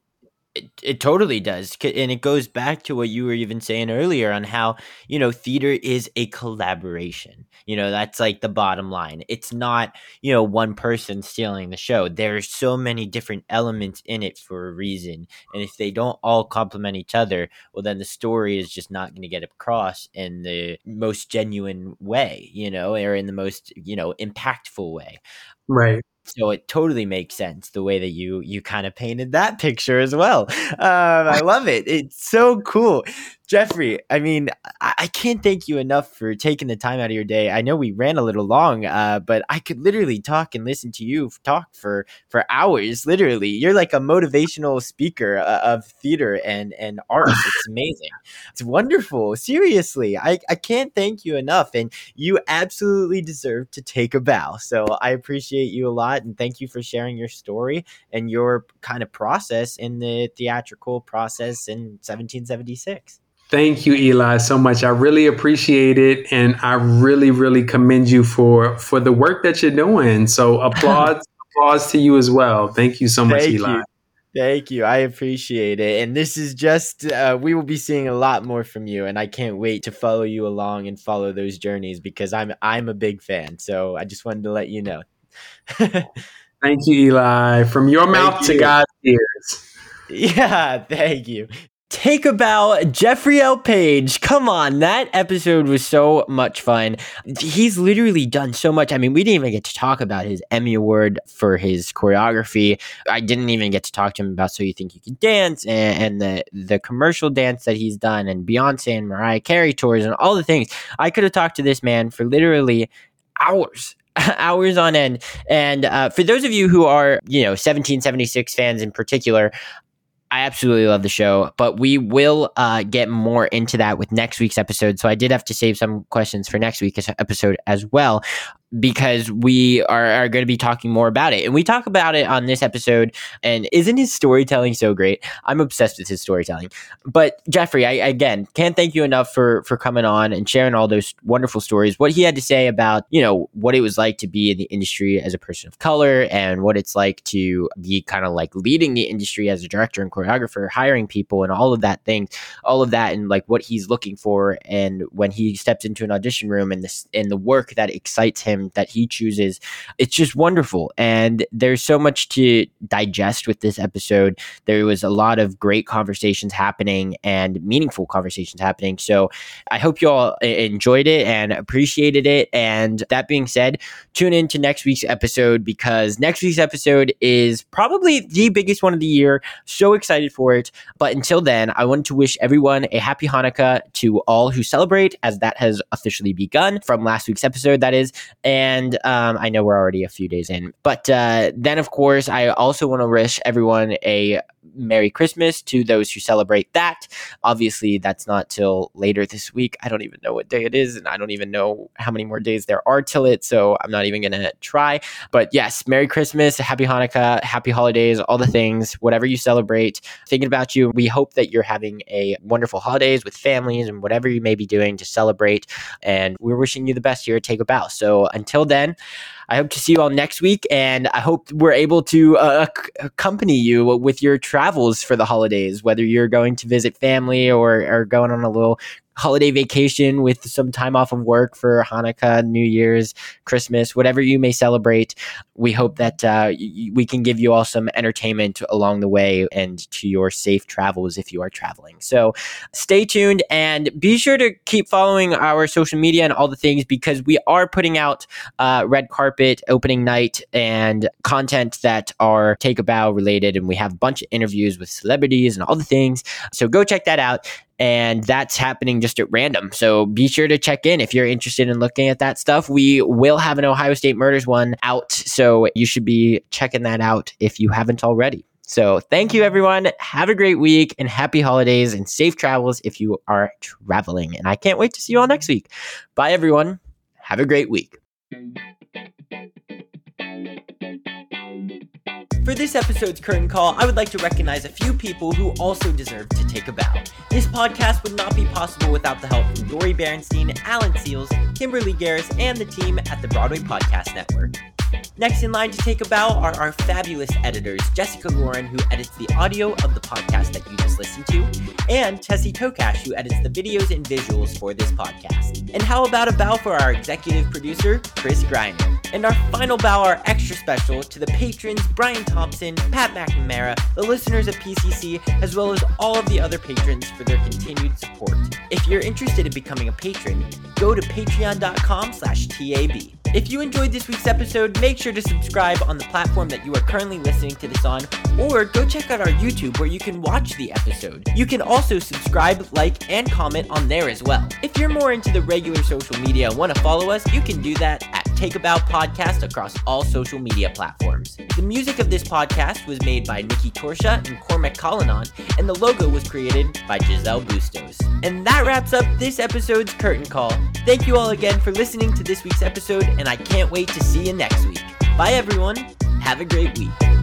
it, it totally does. And it goes back to what you were even saying earlier on how, you know, theater is a collaboration. You know, that's like the bottom line. It's not, you know, one person stealing the show. There's so many different elements in it for a reason. And if they don't all complement each other, well, then the story is just not going to get across in the most genuine way, you know, or in the most, you know, impactful way. Right so it totally makes sense the way that you you kind of painted that picture as well. Um, i love it. It's so cool Jeffrey, I mean, I, I, can't thank you enough for taking the time out of your day. I know we ran a little long, uh, but I could literally talk and listen to you talk for for hours. Literally, you're like a motivational speaker uh, of theater and and art. (laughs) It's amazing. It's wonderful. Seriously, I I can't thank you enough, and you absolutely deserve to take a bow. So I appreciate you a lot, and thank you for sharing your story and your kind of process in the theatrical process in 1776. Thank you, Eli, so much. I really appreciate it, and I really, really commend you for for the work that you're doing. So, (laughs) applause, applause to you as well. Thank you so much, Thank Eli. You. Thank you. I appreciate it. And this is just, uh, we will be seeing a lot more from you. And I can't wait to follow you along and follow those journeys because I'm, I'm a big fan. So I just wanted to let you know. (laughs) thank you, Eli. From your mouth to God's ears. (laughs) Yeah, thank you. Take a bow, Jeffrey L. Page. Come on, that episode was so much fun. He's literally done so much. I mean, we didn't even get to talk about his Emmy Award for his choreography. I didn't even get to talk to him about So You Think You Can Dance and, and the, the commercial dance that he's done and Beyonce and Mariah Carey tours and all the things. I could have talked to this man for literally hours (laughs) hours on end. And uh, for those of you who are, you know, 1776 fans in particular, I absolutely love the show, but we will uh, get more into that with next week's episode. So I did have to save some questions for next week's episode as well because we are, are going to be talking more about it. And we talk about it on this episode. And isn't his storytelling so great? I'm obsessed with his storytelling. But Jeffrey, I again can't thank you enough for for coming on and sharing all those wonderful stories. What he had to say about, you know, what it was like to be in the industry as a person of color and what it's like to be kind of like leading the industry as a director and choreographer, hiring people and all of that thing, all of that and like what he's looking for and when he steps into an audition room and this and the work that excites him Um, that he chooses. It's just wonderful. And there's so much to digest with this episode. There was a lot of great conversations happening and meaningful conversations happening. So I hope you all enjoyed it and appreciated it. And that being said, tune in to next week's episode because next week's episode is probably the biggest one of the year. So excited for it. But until then, I want to wish everyone a happy Hanukkah to all who celebrate, as that has officially begun from last week's episode, that is. Um, I know we're already a few days in. But uh, then, of course, I also want to wish everyone a Merry Christmas to those who celebrate that. Obviously, that's not till later this week. I don't even know what day it is, and I don't even know how many more days there are till it. So I'm not even going to try. But yes, Merry Christmas, Happy Hanukkah, Happy Holidays, all the things, whatever you celebrate. Thinking about you. We hope that you're having a wonderful holidays with families and whatever you may be doing to celebrate. And we're wishing you the best here at Take a Bow. So until then, I hope to see you all next week, and I hope we're able to uh, accompany you with your travels for the holidays, whether you're going to visit family or, or going on a little holiday vacation with some time off of work for Hanukkah, New Year's, Christmas, whatever you may celebrate. We hope that uh, we can give you all some entertainment along the way and to your safe travels if you are traveling. So stay tuned and be sure to keep following our social media and all the things because we are putting out uh, red carpet opening night and content that are take a bow related. And we have a bunch of interviews with celebrities and all the things. So go check that out and that's happening just at random. So be sure to check in if you're interested in looking at that stuff. We will have an Ohio State Murders one out, so you should be checking that out if you haven't already. So thank you, everyone. Have a great week and happy holidays and safe travels if you are traveling. And I can't wait to see you all next week. Bye, everyone. Have a great week. For this episode's curtain call, I would like to recognize a few people who also deserve to take a bow. This podcast would not be possible without the help from Dori Berinstein, Alan Seales, Kimberly Garris, and the team at the Broadway Podcast Network. Next in line to take a bow are our fabulous editors, Jessica Lauren, who edits the audio of the podcast that you just listened to, and Tessie Tokash, who edits the videos and visuals for this podcast. And how about a bow for our executive producer, Chris Griner? And our final bow are extra special to the patrons Brian Thompson, Pat McNamara, the listeners of PCC, as well as all of the other patrons for their continued support. If you're interested in becoming a patron, go to patreon.com slash TAB. If you enjoyed this week's episode, make sure to subscribe on the platform that you are currently listening to this on, or go check out our YouTube where you can watch the episode. You can also subscribe, like, and comment on there as well. If you're more into the regular social media and want to follow us, you can do that at Take a Bow Podcast across all social media platforms. The music of this podcast was made by Nikki Torsha and Cormac Collinon, and the logo was created by Giselle Bustos. And that wraps up this episode's Curtain Call. Thank you all again for listening to this week's episode, and I can't wait to see you next week. Bye, everyone. Have a great week.